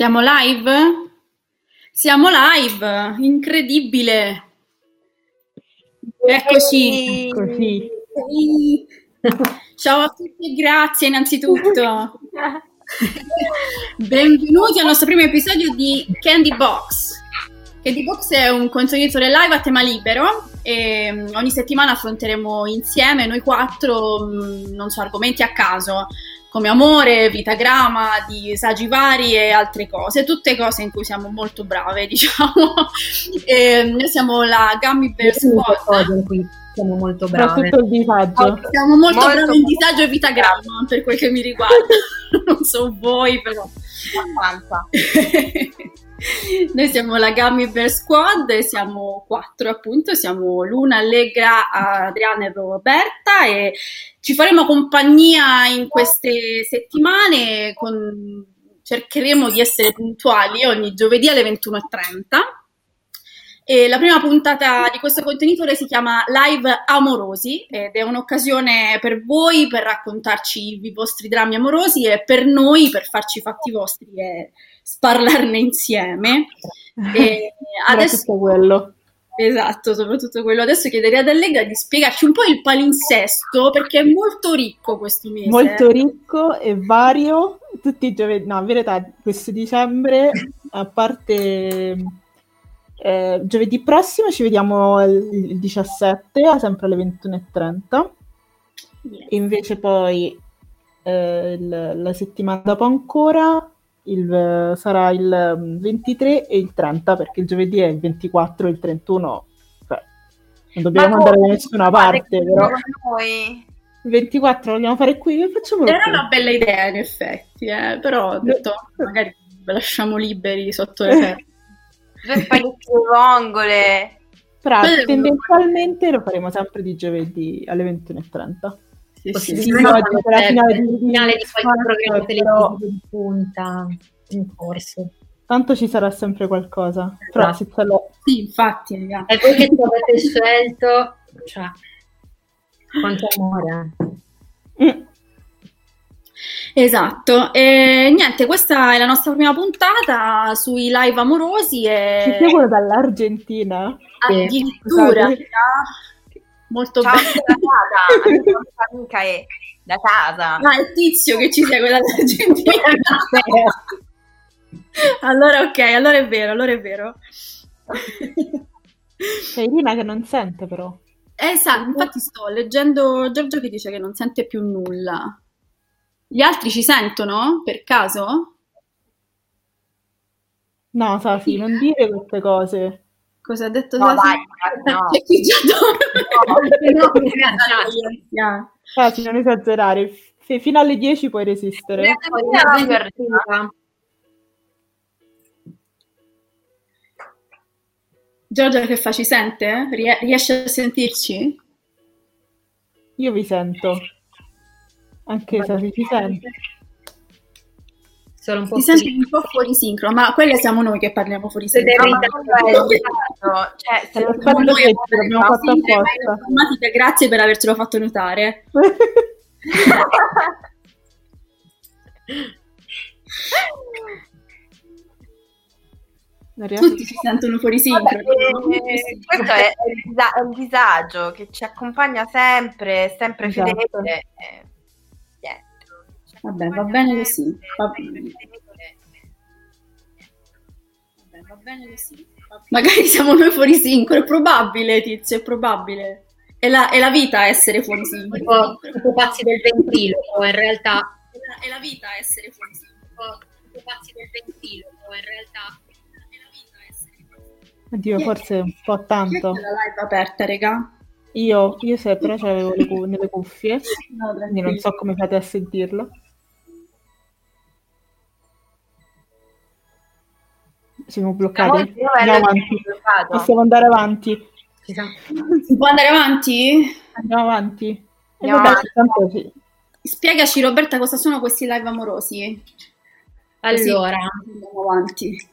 Siamo live? Siamo live, incredibile. Eccoci. Eccoci. Ciao a tutti e grazie innanzitutto. Benvenuti al nostro primo episodio di Candy Box. Candy Box è un contenitore live a tema libero e mm, ogni settimana affronteremo insieme noi quattro, mm, non so, argomenti a caso come amore, vita grama, disagi vari e altre cose, tutte cose in cui siamo molto brave, diciamo. e noi siamo la Gummy Bear Squad. in cui siamo molto brave. Soprattutto il disagio. Siamo molto, molto bravi in disagio e vita grama, per quel che mi riguarda. non so voi, però. Abbastanza. Noi siamo la Gummy Bear Squad siamo quattro appunto, siamo Luna, Allegra, Adriana e Roberta e ci faremo compagnia in queste settimane, con... cercheremo di essere puntuali ogni giovedì alle 21.30. E la prima puntata di questo contenitore si chiama Live Amorosi ed è un'occasione per voi per raccontarci i vostri drammi amorosi e per noi per farci i fatti vostri e sparlarne insieme. E adesso quello. Esatto, soprattutto quello. Adesso chiederei ad Allegra di spiegarci un po' il palinsesto perché è molto ricco questo mese. Molto ricco e vario. Tutti i giovedì, no, in verità, questo dicembre, a parte eh, giovedì prossimo, ci vediamo il, il 17, sempre alle 21.30. Yes. Invece poi eh, il, la settimana dopo ancora il, sarà il 23 e il 30 perché il giovedì è il 24 e il 31 cioè, non dobbiamo andare da nessuna parte però noi. il 24 vogliamo fare qui facciamo era qui. una bella idea in effetti eh? però ho detto magari lasciamo liberi sotto le ferme due spaghetti vongole però tendenzialmente lo faremo sempre di giovedì alle 21.30 sì, sì, sì, no, la finale di, finale di qualche programma televisivo di punta in corso. Tanto ci sarà sempre qualcosa. Esatto. Però Sì, infatti, ragazzi. E voi che ti avete scelto, cioè, quanto amore. Mm. Esatto, e niente, questa è la nostra prima puntata sui live amorosi. E... Ci seguono dall'Argentina. Addirittura. Sì molto Ciao, bene. La nostra amica è da casa. Ah, è Tizio che ci segue dall'Argentina. allora ok, allora è vero, allora è vero. C'è Irina che non sente però. Esatto, infatti sto leggendo Giorgio che dice che non sente più nulla. Gli altri ci sentono per caso? No, Safi, non dire queste cose. Cosa ha detto no, Sasi? Vai, no. C'è chi già dorme. Sasi, non esagerare. Se fino alle 10 puoi resistere. Giorgia che fa? Ci sente? Riesce a sentirci? Io vi sento. Anche se ci sente solo un po' Ti senti un po' fuori sincro, ma quelle siamo noi che parliamo fuori sincro. No, esatto. cioè, siamo noi che l'abbiamo fatto apposta. Grazie per avercelo fatto notare. Tutti si sentono fuori sincro. Eh, questo è, è, un disagio che ci accompagna sempre, sempre esatto. fedele. Vabbè, va bene così. Va bene. Vabbè, va bene così. Magari siamo noi fuori sincro, è probabile, Tizio, è probabile. È la, è la vita essere fuori sincro. Tipo pazzi del ventriloquo, in realtà. È la, è la vita essere fuori sincro. Tipo pazzi del ventriloquo, in realtà. Oddio, forse un po' tanto. È la live aperta, raga? Io, io se però avevo le, cu- nelle cuffie, no, quindi non so come fate a sentirlo. Siamo bloccati. Andiamo avanti. Possiamo andare avanti. Si può andare avanti? Andiamo avanti. Andiamo avanti. Tanto, sì. Spiegaci Roberta cosa sono questi live amorosi. Allora, andiamo avanti.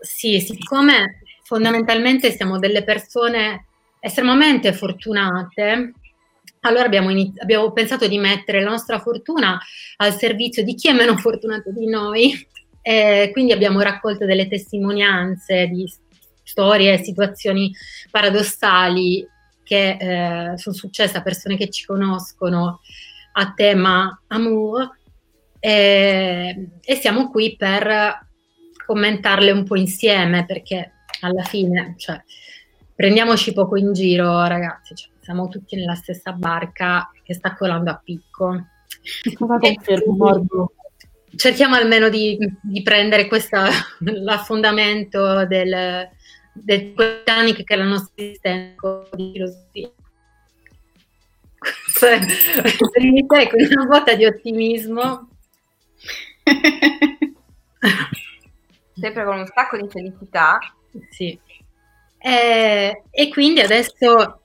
Sì, siccome fondamentalmente siamo delle persone estremamente fortunate, allora abbiamo, iniz- abbiamo pensato di mettere la nostra fortuna al servizio di chi è meno fortunato di noi E quindi abbiamo raccolto delle testimonianze di storie e situazioni paradossali che eh, sono successe a persone che ci conoscono a tema amour e, e siamo qui per commentarle un po' insieme perché alla fine cioè, prendiamoci poco in giro ragazzi, cioè, siamo tutti nella stessa barca che sta colando a picco. Cerchiamo almeno di, di prendere questa, l'affondamento del, del Titanic che è la nostra esistenza di filosofia. Iniziare con una botta di ottimismo. Sempre con un sacco di felicità. Sì. E, e quindi adesso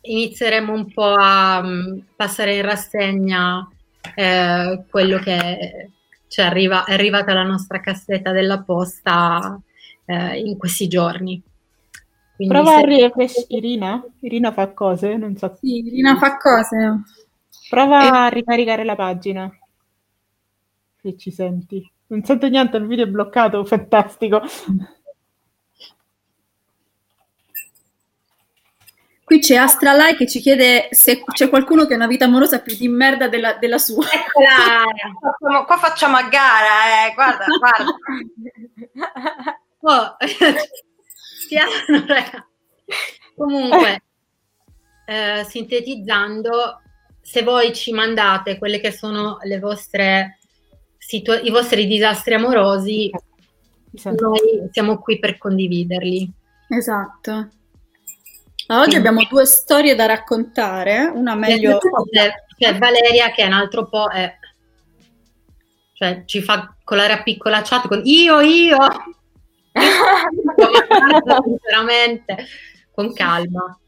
inizieremo un po' a um, passare in rassegna eh, quello che ci arriva, è arrivata alla nostra cassetta della posta eh, in questi giorni. Quindi Prova se... a rifresh Irina. Irina fa cose, non so. Sì, Irina fa cose. Prova e... a ricaricare la pagina. Se ci senti. Non sento niente, il video è bloccato, fantastico. Qui c'è Astralai che ci chiede se c'è qualcuno che ha una vita amorosa più di merda della, della sua. Eccola, qua facciamo a gara, eh. guarda, guarda. Oh, piano, raga. Comunque, eh, sintetizzando, se voi ci mandate quelle che sono le vostre situa- i vostri disastri amorosi, esatto. noi siamo qui per condividerli. Esatto. Oggi abbiamo due storie da raccontare, una meglio... Cioè, Valeria che è un altro po' è... Cioè, ci fa colare a piccola chat con io, io! veramente con calma.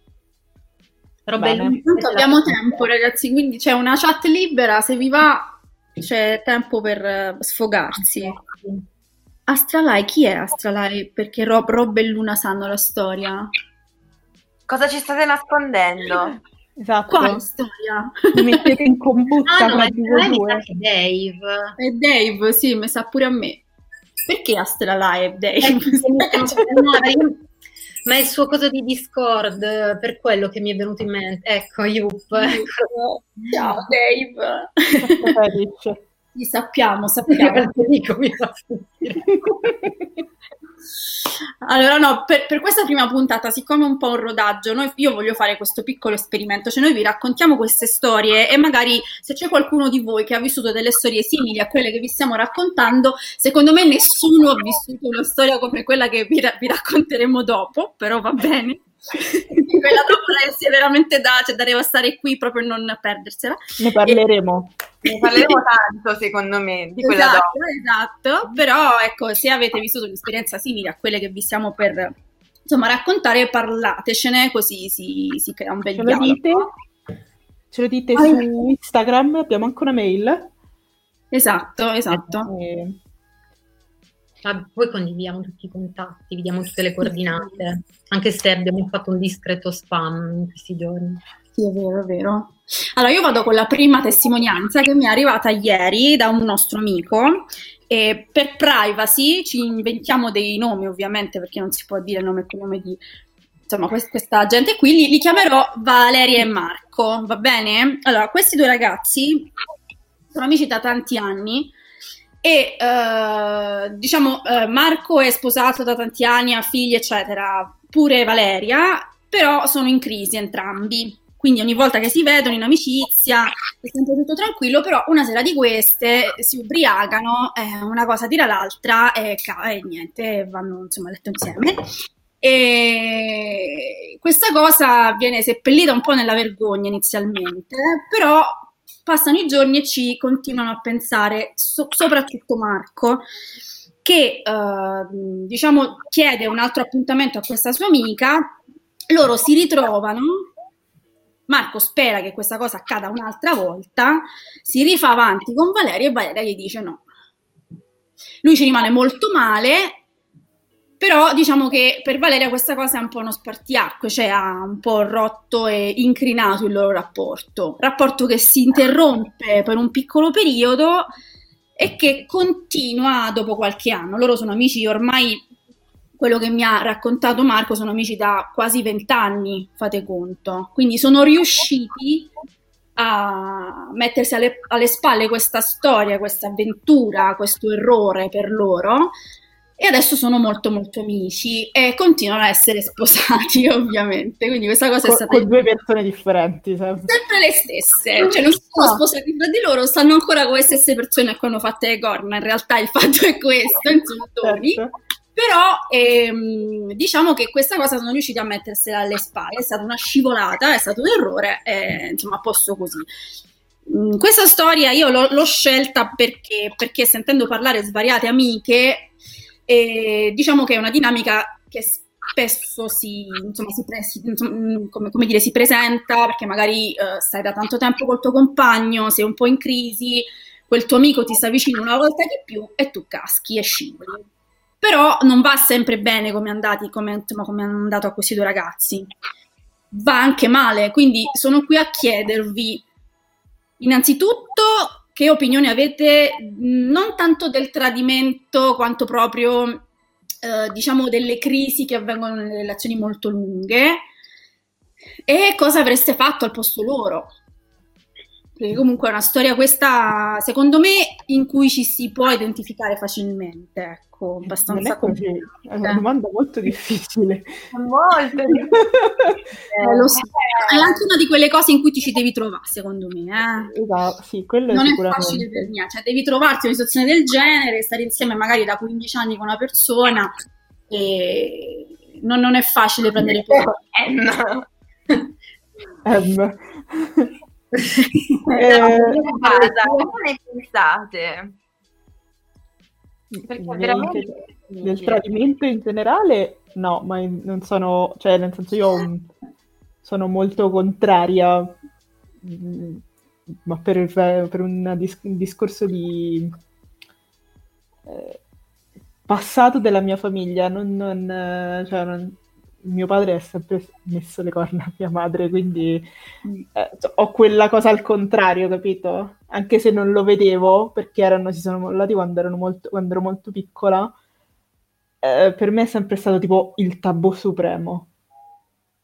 Intanto abbiamo tempo, ragazzi, quindi c'è una chat libera. Se vi va, c'è tempo per eh, sfogarsi. Astralai, chi è Astralai? Perché Rob, Rob e Luna sanno la storia. Cosa ci state nascondendo? Esatto. Quale storia? Mi mettete in combutta ah, no, tra due. È Dave. È Dave, sì, mi sa pure a me. Perché Astra Live, Dave? Eh, ma è il suo coso di Discord, per quello che mi è venuto in mente. Ecco, Yup. Ciao Dave. Sì, sappiamo, sappiamo. Dico, mi fa allora, no, per, per, questa prima puntata, siccome è un po' un rodaggio, noi, io voglio fare questo piccolo esperimento, cioè noi vi raccontiamo queste storie e magari se c'è qualcuno di voi che ha vissuto delle storie simili a quelle che vi stiamo raccontando, secondo me nessuno ha vissuto una storia come quella che vi, vi racconteremo dopo, però va bene. quella dopo è veramente da, cioè, da devastare qui proprio non perdersela. Ne parleremo. E, ne parleremo tanto, secondo me, di quella esatto, dopo. Esatto, però ecco, se avete vissuto un'esperienza simile a quelle che vi stiamo per insomma raccontare, parlatecene così si, si crea un bel Ce lo dite? Ce lo dite ah, su Instagram, abbiamo anche una mail. Esatto, esatto. Eh, poi condividiamo tutti i contatti, vi diamo tutte le coordinate, anche se abbiamo fatto un discreto spam in questi giorni. Sì, è vero, è vero. Allora, io vado con la prima testimonianza che mi è arrivata ieri da un nostro amico. E per privacy ci inventiamo dei nomi, ovviamente, perché non si può dire nome e cognome di insomma, questa gente qui. Li, li chiamerò Valeria e Marco, va bene? Allora, questi due ragazzi sono amici da tanti anni e uh, diciamo uh, Marco è sposato da tanti anni, ha figli eccetera, pure Valeria, però sono in crisi entrambi. Quindi ogni volta che si vedono in amicizia è sempre tutto tranquillo, però una sera di queste si ubriacano, eh, una cosa tira l'altra e, e niente, vanno insomma a letto insieme. E questa cosa viene seppellita un po' nella vergogna inizialmente, però passano i giorni e ci continuano a pensare, so- soprattutto Marco, che eh, diciamo chiede un altro appuntamento a questa sua amica, loro si ritrovano, Marco spera che questa cosa accada un'altra volta, si rifà avanti con Valeria e Valeria gli dice no. Lui ci rimane molto male però diciamo che per Valeria questa cosa è un po' uno spartiacque, cioè ha un po' rotto e incrinato il loro rapporto. Rapporto che si interrompe per un piccolo periodo e che continua dopo qualche anno. Loro sono amici ormai, quello che mi ha raccontato Marco, sono amici da quasi vent'anni, fate conto. Quindi sono riusciti a mettersi alle, alle spalle questa storia, questa avventura, questo errore per loro e adesso sono molto molto amici e continuano a essere sposati ovviamente quindi questa cosa con, è stata con due persone differenti sempre. sempre le stesse cioè non sono sposati tra di loro stanno ancora con le stesse persone cui hanno fatto le corna in realtà il fatto è questo in soldoni certo. Però ehm, diciamo che questa cosa sono riusciti a mettersela alle spalle è stata una scivolata è stato un errore e insomma a posto così mm, questa storia io l'ho, l'ho scelta perché, perché sentendo parlare svariate amiche e diciamo che è una dinamica che spesso si, insomma, si, pre- si, insomma, mm, come, come dire, si presenta perché magari uh, stai da tanto tempo col tuo compagno, sei un po' in crisi, quel tuo amico ti sta vicino una volta di più e tu caschi e scivoli. Però non va sempre bene come, andati, come, come è andato a questi due ragazzi. Va anche male, quindi sono qui a chiedervi innanzitutto che opinione avete non tanto del tradimento quanto proprio eh, diciamo delle crisi che avvengono nelle relazioni molto lunghe e cosa avreste fatto al posto loro perché comunque è una storia questa, secondo me, in cui ci si può identificare facilmente, ecco, abbastanza complicata. È una domanda molto difficile. molto difficile. eh, lo so. È anche una di quelle cose in cui ti ci devi trovare, secondo me. Eh. Esatto, sì, quello non è, è facile per niente, cioè devi trovarti in una situazione del genere, stare insieme magari da 15 anni con una persona e non, non è facile prendere il posto. M. eh, come ne pensate? Perché veramente del tradimento in generale no, ma non sono, cioè nel senso io sono molto contraria, mm, ma per, per dis- un discorso di eh, passato della mia famiglia, non, non, cioè non, mio padre ha sempre messo le corna a mia madre, quindi mm. eh, ho quella cosa al contrario, capito? Anche se non lo vedevo, perché erano, si sono mollati quando, molto, quando ero molto piccola, eh, per me è sempre stato tipo il tabù supremo.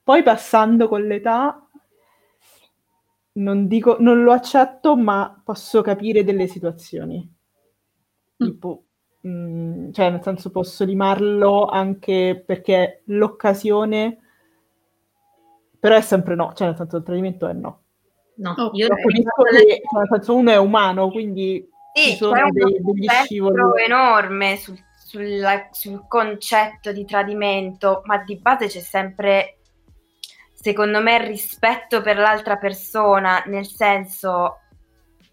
Poi passando con l'età, non, dico, non lo accetto, ma posso capire delle situazioni. Mm. Tipo, Cioè nel senso posso limarlo anche perché l'occasione però è sempre no, cioè nel senso il tradimento è no. No, io capisco che cioè, nel senso uno è umano, quindi sì, ci sono dei, degli scivoli enorme sul, sul, sul concetto di tradimento, ma di base c'è sempre secondo me il rispetto per l'altra persona, nel senso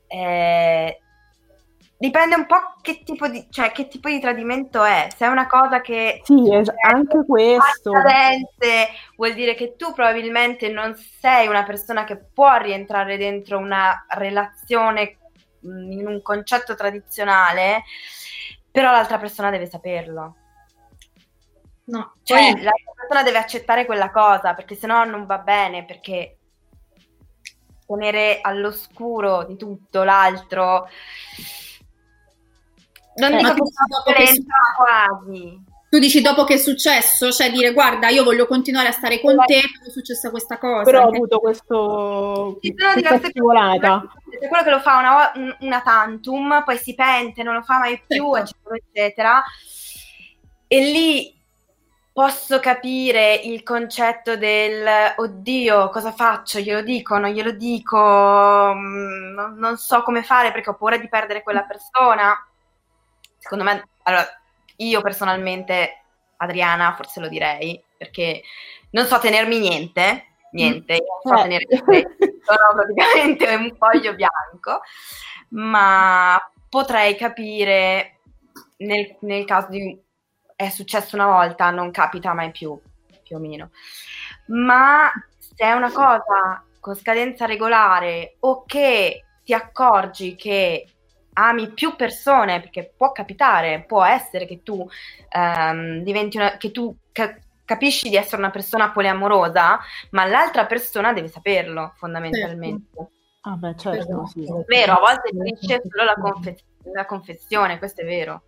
eh, Dipende un po' che tipo di, cioè, che tipo di tradimento è. Se è una cosa che... Sì, es- anche questo. Cadente, vuol dire che tu probabilmente non sei una persona che può rientrare dentro una relazione mm, in un concetto tradizionale, però l'altra persona deve saperlo. No, cioè Poi... l'altra persona deve accettare quella cosa, perché sennò non va bene, perché tenere all'oscuro di tutto l'altro non dico che che quasi. Tu dici dopo che è successo, cioè dire guarda io voglio continuare a stare con te, però è successa questa cosa. Però ho avuto questo... Ci sono diverse scivolata. C'è quello che lo fa una, una tantum, poi si pente, non lo fa mai più, ecco. eccetera, eccetera. E lì posso capire il concetto del oddio, cosa faccio? Glielo dico, non glielo dico, mm, non, non so come fare perché ho paura di perdere quella persona secondo me, allora, io personalmente, Adriana, forse lo direi, perché non so tenermi niente, niente, io non so eh. tenermi niente, sono praticamente un foglio bianco, ma potrei capire nel, nel caso di è successo una volta, non capita mai più, più o meno. Ma se è una cosa con scadenza regolare o che ti accorgi che ami più persone, perché può capitare, può essere che tu um, diventi una, che tu ca- capisci di essere una persona poliamorosa, ma l'altra persona deve saperlo fondamentalmente. Certo. Ah beh, certo, sì. Vero, a volte finisce solo la confezione la confessione, questo è vero.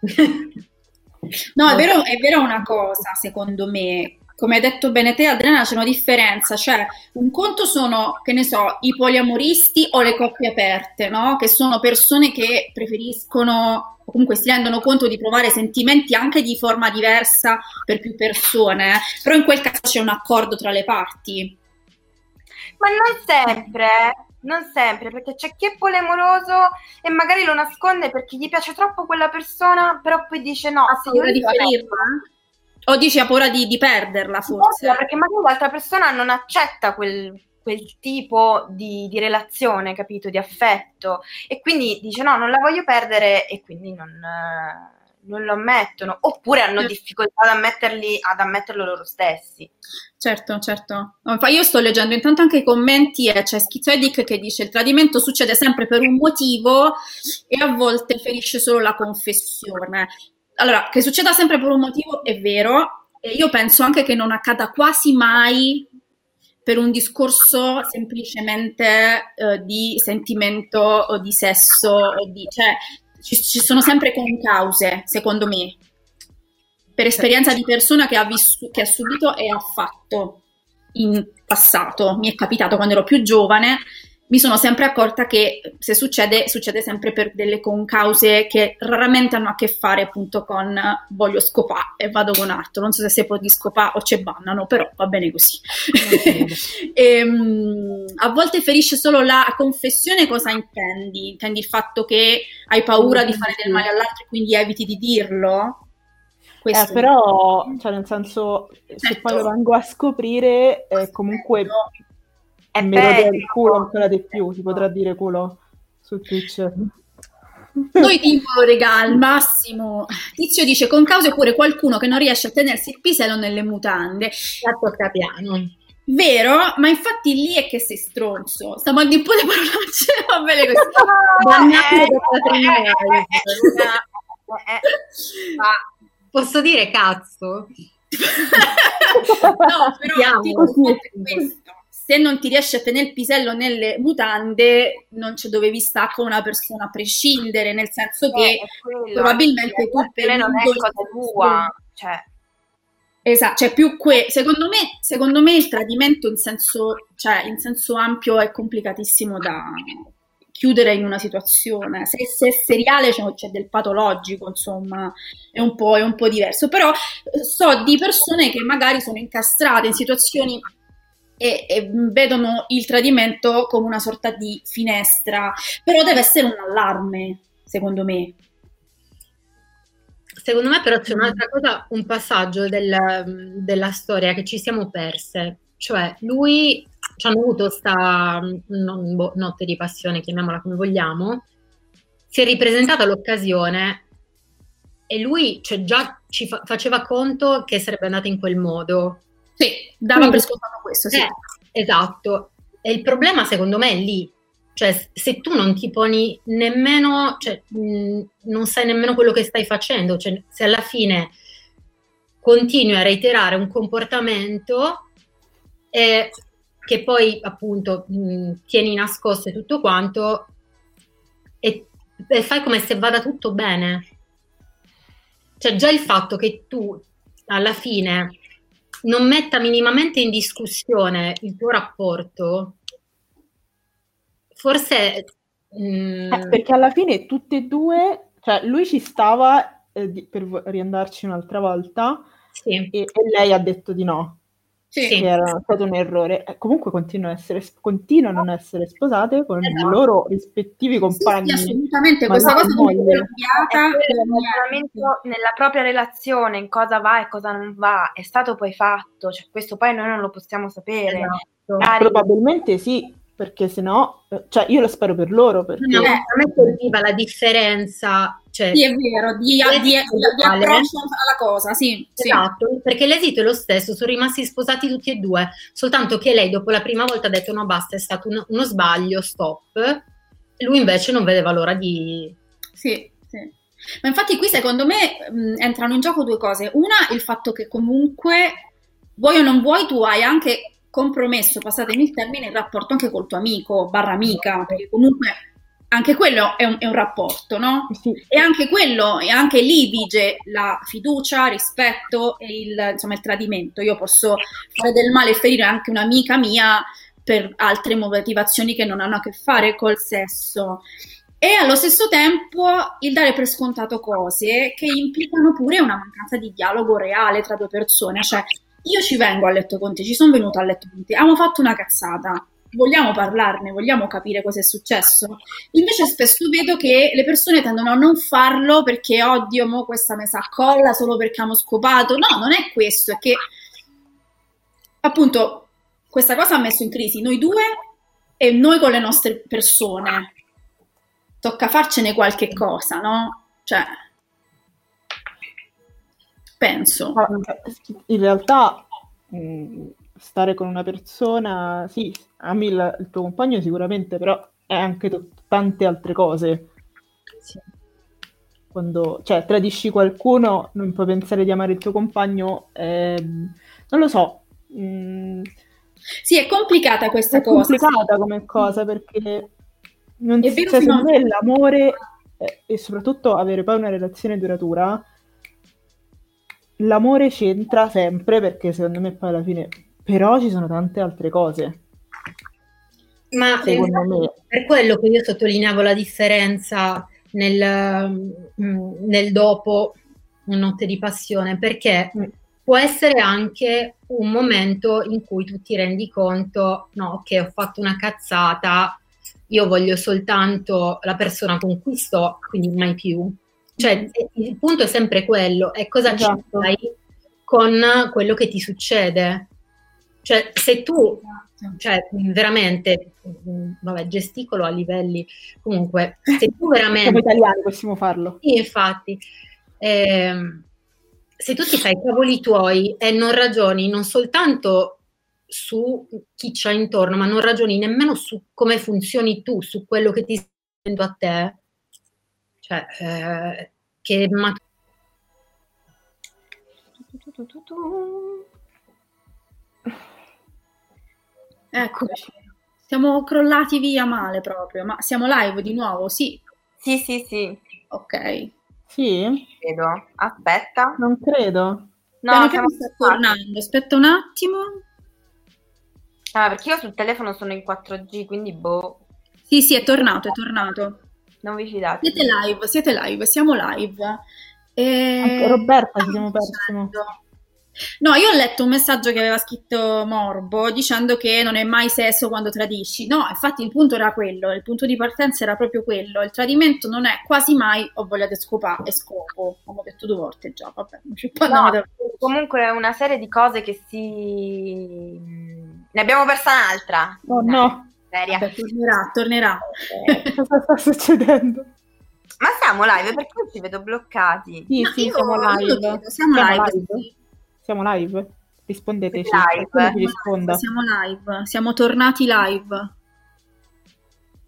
no, è vero, è vero una cosa, secondo me, come hai detto bene te, Adriana, c'è una differenza, cioè un conto sono, che ne so, i poliamoristi o le coppie aperte, no? Che sono persone che preferiscono o comunque si rendono conto di provare sentimenti anche di forma diversa per più persone, eh? però in quel caso c'è un accordo tra le parti. Ma non sempre, non sempre, perché c'è chi è polemoroso e magari lo nasconde perché gli piace troppo quella persona, però poi dice no, ha paura di ferirla. O dici ha paura di, di perderla forse? No, perché magari l'altra persona non accetta quel, quel tipo di, di, relazione, capito, di affetto e quindi dice no, non la voglio perdere e quindi non, non lo ammettono oppure hanno difficoltà ad, ammetterli, ad ammetterlo loro stessi. Certo, certo. Io sto leggendo intanto anche i commenti e c'è Schizoedic che dice il tradimento succede sempre per un motivo e a volte ferisce solo la confessione allora, che succeda sempre per un motivo è vero, e io penso anche che non accada quasi mai per un discorso semplicemente eh, di sentimento o di sesso, o di, cioè ci, ci, sono sempre concause, secondo me, per esperienza di persona che ha, vissu- che ha subito e ha fatto in passato. Mi è capitato quando ero più giovane mi sono sempre accorta che se succede, succede sempre per delle concause che raramente hanno a che fare appunto con voglio scopare e vado con altro. Non so se si può di scopare o ci bannano, però va bene così. e, um, a volte ferisce solo la confessione, cosa intendi? Intendi il fatto che hai paura di fare del male all'altro e quindi eviti di dirlo? Eh, però, cioè, nel senso, certo. se poi lo certo. vengo a scoprire, eh, comunque certo è me lo del culo ancora di più, si potrà dire culo su Twitch. Noi tipo regà al massimo. Tizio dice con cause oppure qualcuno che non riesce a tenersi il pisello nelle mutande. La tocca piano. Vero, ma infatti lì è che sei stronzo. Stiamo a dire un po' le parolacce, va bene così. No, eh, eh, ma posso dire cazzo? no, però dico questo se non ti riesci a tenere il pisello nelle mutande, non ci dovevi stare con una persona a prescindere, nel senso che eh, probabilmente tu per non è cosa tua, cioè. Esatto, cioè più que- secondo, me, secondo me il tradimento in senso, cioè, in senso ampio è complicatissimo da chiudere in una situazione. Se, se è seriale c'è, c'è, del patologico, insomma, è un, è un po' diverso. Però so di persone che magari sono incastrate in situazioni e, e, vedono il tradimento come una sorta di finestra, però deve essere un allarme, secondo me. Secondo me però c'è un'altra cosa, un passaggio del, della storia che ci siamo perse, cioè lui ci hanno avuto questa boh, notte di passione, chiamiamola come vogliamo, si è ripresentata l'occasione e lui cioè, già ci fa- faceva conto che sarebbe andata in quel modo, sì, dava Quindi, per scontato questo, sì. Eh, esatto. E il problema secondo me è lì. Cioè, se tu non ti poni nemmeno, cioè, mh, non sai nemmeno quello che stai facendo, cioè, se alla fine continui a reiterare un comportamento e che poi appunto mh, tieni nascosto e tutto quanto e, e fai come se vada tutto bene. Cioè già il fatto che tu alla fine non metta minimamente in discussione il tuo rapporto, forse... Mm... Eh, perché alla fine tutte e due, cioè lui ci stava eh, di, per riandarci un'altra volta sì. e, e, lei ha detto di no. Sì. Che era stato un errore. Eh, comunque continuano, a essere, continuano a non essere sposate con esatto. i loro rispettivi compagni. Sì, assolutamente, questa cosa non è nella propria relazione, in cosa va e cosa non va, è stato poi fatto, cioè, questo poi noi non lo possiamo sapere. Esatto. Probabilmente sì, perché se no, eh, cioè io lo spero per loro. Perché... No, a me colpiva la differenza. Cioè, sì, è vero, di, di, di, di approccio alla cosa, sì. Esatto, sì. perché l'esito è lo stesso, sono rimasti sposati tutti e due, soltanto che lei dopo la prima volta ha detto no basta, è stato uno, uno sbaglio, stop. Lui invece non vedeva l'ora di... Sì, sì. Ma infatti qui secondo me mh, entrano in gioco due cose. Una, il fatto che comunque, vuoi o non vuoi, tu hai anche compromesso, passatemi il termine, il rapporto anche col tuo amico, barra amica, perché comunque anche quello è un, è un rapporto, no? Sì. E anche quello, e anche lì vige la fiducia, rispetto e il, insomma, il tradimento. Io posso fare del male e ferire anche un'amica mia per altre motivazioni che non hanno a che fare col sesso. E allo stesso tempo il dare per scontato cose che implicano pure una mancanza di dialogo reale tra due persone. Cioè, io ci vengo a letto con te, ci sono venuta a letto con te, abbiamo fatto una cazzata vogliamo parlarne, vogliamo capire cosa è successo. Invece spesso vedo che le persone tendono a non farlo perché oddio, mo questa messa a colla solo perché abbiamo scopato. No, non è questo, è che appunto questa cosa ha messo in crisi noi due e noi con le nostre persone. Tocca farcene qualche cosa, no? Cioè, penso. In realtà mm, stare con una persona, sì, ami il, il tuo compagno sicuramente, però è anche t- tante altre cose. Sì. Quando, cioè, tradisci qualcuno, non puoi pensare di amare il tuo compagno, ehm, non lo so. Mm, sì, è complicata questa è cosa. È complicata sì. come cosa perché non è vero, cioè, no. l'amore eh, e soprattutto avere poi una relazione duratura, l'amore c'entra sempre perché secondo me poi alla fine però ci sono tante altre cose. Ma secondo me. per quello che io sottolineavo la differenza nel, mm, nel dopo una notte di passione, perché mm. può essere anche un momento in cui tu ti rendi conto, no, ok, ho fatto una cazzata, io voglio soltanto la persona con cui sto, quindi mai più. Cioè, mm. il punto è sempre quello, è cosa esatto. ci fai con quello che ti succede. Cioè, se tu, cioè, veramente, vabbè, gesticolo a livelli, comunque, se tu veramente... Siamo italiani, possiamo farlo. Sì, infatti. Eh, se tu ti fai i cavoli tuoi e non ragioni non soltanto su chi c'ha intorno, ma non ragioni nemmeno su come funzioni tu, su quello che ti sta succedendo a te, cioè, eh, che ma Eccoci. Siamo crollati via male proprio, ma siamo live di nuovo, sì? Sì, sì, sì. Ok. Sì? Credo. Aspetta. Non credo. No, sta tornando. Aspetta un attimo. Ah, perché io sul telefono sono in 4G, quindi boh. Sì, sì, è tornato, è tornato. Non vi fidate. Siete live, siete live, siamo live. E... Anche Roberta ci siamo persi. No, io ho letto un messaggio che aveva scritto Morbo dicendo che non è mai sesso quando tradisci. No, infatti il punto era quello, il punto di partenza era proprio quello. Il tradimento non è quasi mai ho voglia di scopare e scopo. Come ho detto due volte già, vabbè, non ci no, da... Comunque è una serie di cose che si... Ne abbiamo persa un'altra. Oh no. Seria. Vabbè, tornerà, tornerà. Eh, cosa sta succedendo? Ma siamo live perché ci vedo bloccati. Sì, no, sì, siamo live. Siamo, siamo live. live. Siamo live? Rispondeteci. Live. Risponda. Siamo live, siamo tornati live.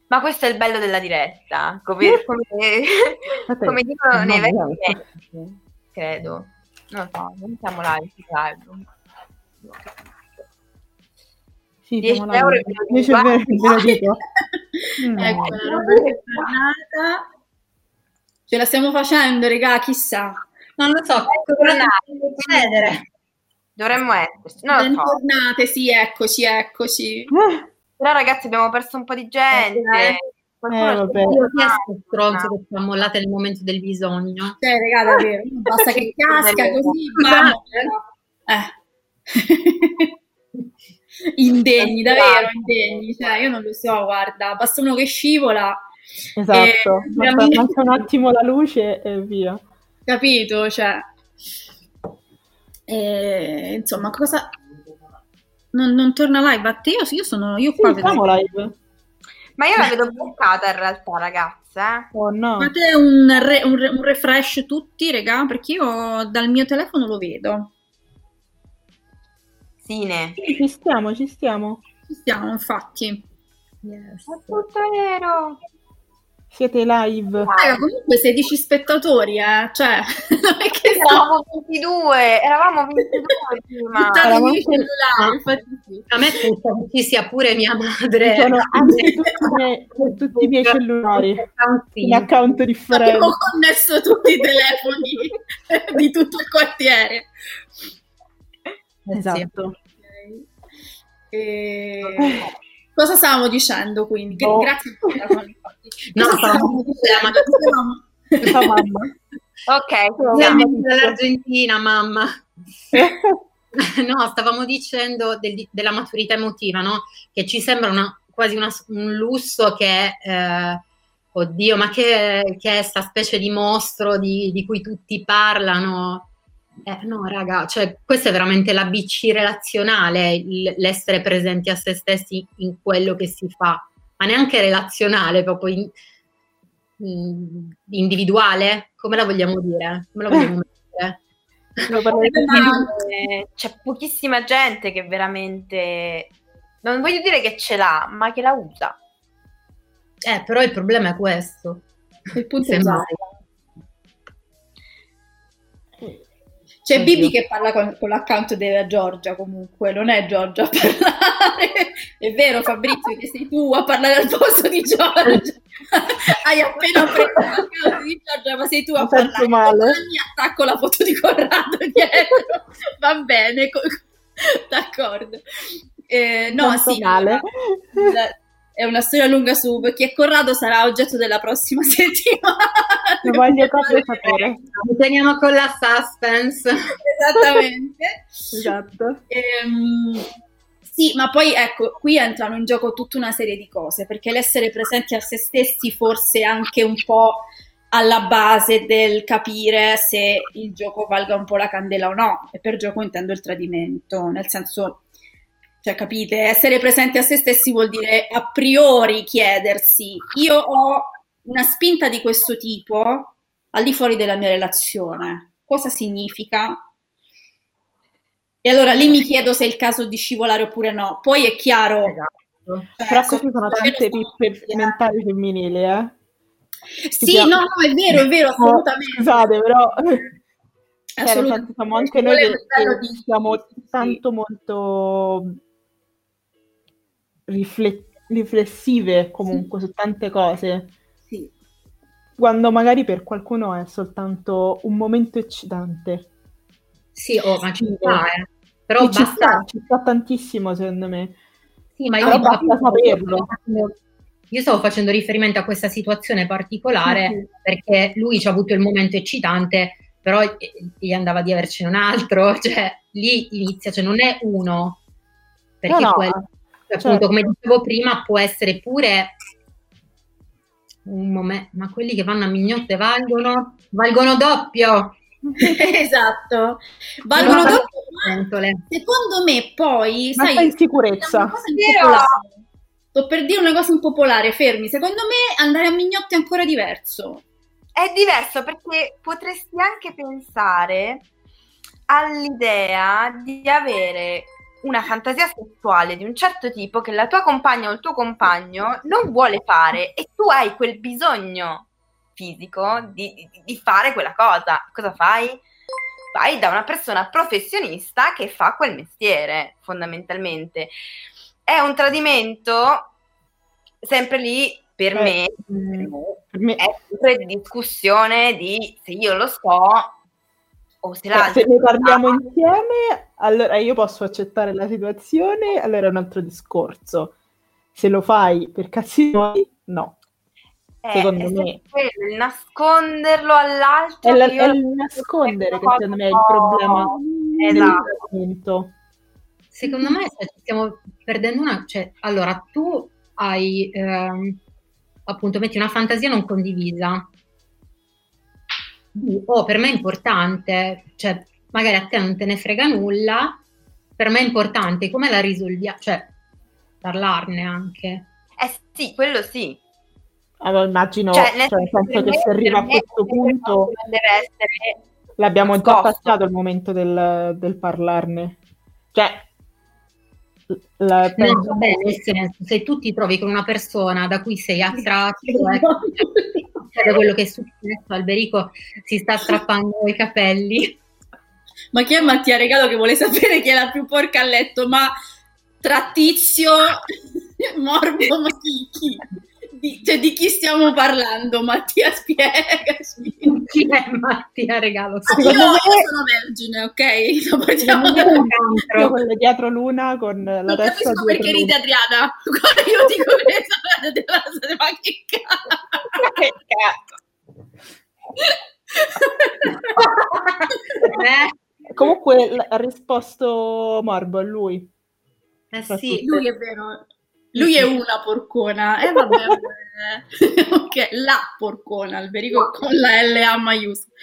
Ma questo è il bello della diretta, come, come, come dicono nei vecchi credo. Non so, non siamo live, live. Sì, 10 euro e ve, lo dico. mm. Ecco, la roba è tornata. Ce la stiamo facendo, regà, chissà. Non lo so, deve succedere. Dovremmo esserci. Non Bentornate, so. sì, eccoci, eccoci. Però ragazzi abbiamo perso un po' di gente. Eh, Qualcuno eh, vabbè. Io questo stronzo che ti ha mollato nel momento del bisogno? Cioè, raga, davvero, basta che casca così, bam. Eh. indegni, davvero indegni. Cioè, io non lo so, guarda, basta uno che scivola. Esatto, basta, manca un attimo la luce e via. Capito? Cioè, e, insomma, cosa... Non, non, torna live a te? Io sono io qua. Sì, siamo live. Ma io la vedo bloccata in realtà, ragazze. Eh. Oh no. Fate un, re, un, un, refresh tutti, raga, perché io dal mio telefono lo vedo. Sine. Sì, ci stiamo, ci stiamo. Ci stiamo, infatti. Yes. È tutto vero. siete live. Ah, comunque 16 spettatori, eh? Cioè, non è che eravamo 22, eravamo 22 prima. Eravamo cellulari, A me pensa che ci sia pure mia madre. Sono anche tutti, tutti i miei cellulari in account differenti. Abbiamo connesso tutti i telefoni di tutto il quartiere. Esatto. Okay. E... Cosa stavamo dicendo quindi? Oh. Grazie per la No, stavamo dicendo la mamma. Ok, siamo dall'Argentina, mamma. no, stavamo dicendo del, della maturità emotiva, no? Che ci sembra una, quasi una, un lusso che, eh, oddio, ma che, che è sta specie di mostro di, di cui tutti parlano. Eh, no, raga, cioè, questa è veramente la BC relazionale, l'essere presenti a se stessi in quello che si fa, ma neanche relazionale, proprio in, in, individuale, come la vogliamo dire? Come la vogliamo dire? Eh, c'è pochissima gente che veramente, non voglio dire che ce l'ha, ma che la usa. Eh, però il problema è questo. Il punto è C'è Oddio. Bibi che parla con, con, l'account della Giorgia comunque, non è Giorgia a parlare. è vero Fabrizio che sei tu a parlare al posto di Giorgia. Hai appena preso l'account di Giorgia ma sei tu a parlare. Male. Mi attacco la foto di Corrado dietro. Va bene, d'accordo. Eh, no, sì. Male. La, è una storia lunga su perché Corrado sarà oggetto della prossima settimana. Lo voglio proprio sapere. Teniamo con la suspense. Esattamente. esatto. Ehm, sì, ma poi ecco, qui entrano in gioco tutta una serie di cose, perché l'essere presenti a se stessi forse anche un po' alla base del capire se il gioco valga un po' la candela o no. E per gioco intendo il tradimento, nel senso cioè, capite? Essere presenti a se stessi vuol dire a priori chiedersi, io ho una spinta di questo tipo al di fuori della mia relazione. Cosa significa? E allora lì mi chiedo se è il caso di scivolare oppure no. Poi è chiaro. Esatto. Cioè, Però queste sono tante pippe mentali femminili, eh? Sì, no, no, è vero, è vero, assolutamente. Scusate, però... Assolutamente. Siamo anche noi che, che siamo tanto molto riflet- riflessive comunque su tante cose. Sì. Quando magari per qualcuno è soltanto un momento eccitante. Sì, oh, ma ci sta, eh. Però basta... ci, sta, ci sta tantissimo secondo me. Sì, ma io basta saperlo. Io stavo facendo riferimento a questa situazione particolare sì, sì. perché lui ci ha avuto il momento eccitante, però gli andava di avercene un altro, cioè lì inizia, cioè non è uno, perché no, no. quello appunto, certo. come dicevo prima, può essere pure un momento, ma quelli che vanno a mignotte valgono, valgono doppio. esatto, valgono doppio. Secondo me, poi, ma sai, in sicurezza. Sto per dire una cosa impopolare, fermi. Secondo me andare a mignotte è ancora diverso. È diverso perché potresti anche pensare all'idea di avere una fantasia sessuale di un certo tipo che la tua compagna o il tuo compagno non vuole fare e tu hai quel bisogno fisico di, di, di fare quella cosa. Cosa fai? Vai da una persona professionista che fa quel mestiere, fondamentalmente. È un tradimento, sempre lì, per, Eh, me, mm, per me- è sempre discussione di se io lo so o se l'altro se ne parliamo sa. insieme, allora io posso accettare la situazione, allora è un altro discorso. Se lo fai per cazzi tuoi, no. Eh, secondo è me. quello, il nasconderlo all'altro. È, la- è il nascondere che secondo me è il problema Esatto. Secondo me cioè, stiamo perdendo una... Cioè, allora, tu hai, ehm, appunto, metti una fantasia non condivisa. Oh, per me è importante, cioè, magari a te non te ne frega nulla, per me è importante, come la risolviamo? Cioè, parlarne anche. Eh sì, quello sì. Allora, immagino, Cioè, cioè, nel nel senso che se arriva a questo punto deve essere l'abbiamo già nascosto. passato il momento del, del parlarne. Cioè, la, no, vabbè, nel senso, se tu ti trovi con una persona da cui sei attratto, ecco, succede quello che è successo, Alberico si sta strappando i capelli. Ma chi è Mattia Regalo che vuole sapere chi è la più porca a letto? Ma tra Tizio, Morbo, ma chi? chi? Di, cioè, di chi stiamo parlando? Mattia, spiegaci. Chi è Mattia Regalo? Ah, io, me... io sono vergine, ok? Lo partiamo da io quello dietro Luna con la non testa capisco perché ride Adriana. Quando io dico che sono Adriana, ma che cazzo? che cazzo? eh? Comunque ha risposto Morbo a lui. Eh sì, lui è vero. Lui è una porcona. E eh, vabbè, ok, la porcona, Alberico con la LA maiuscola.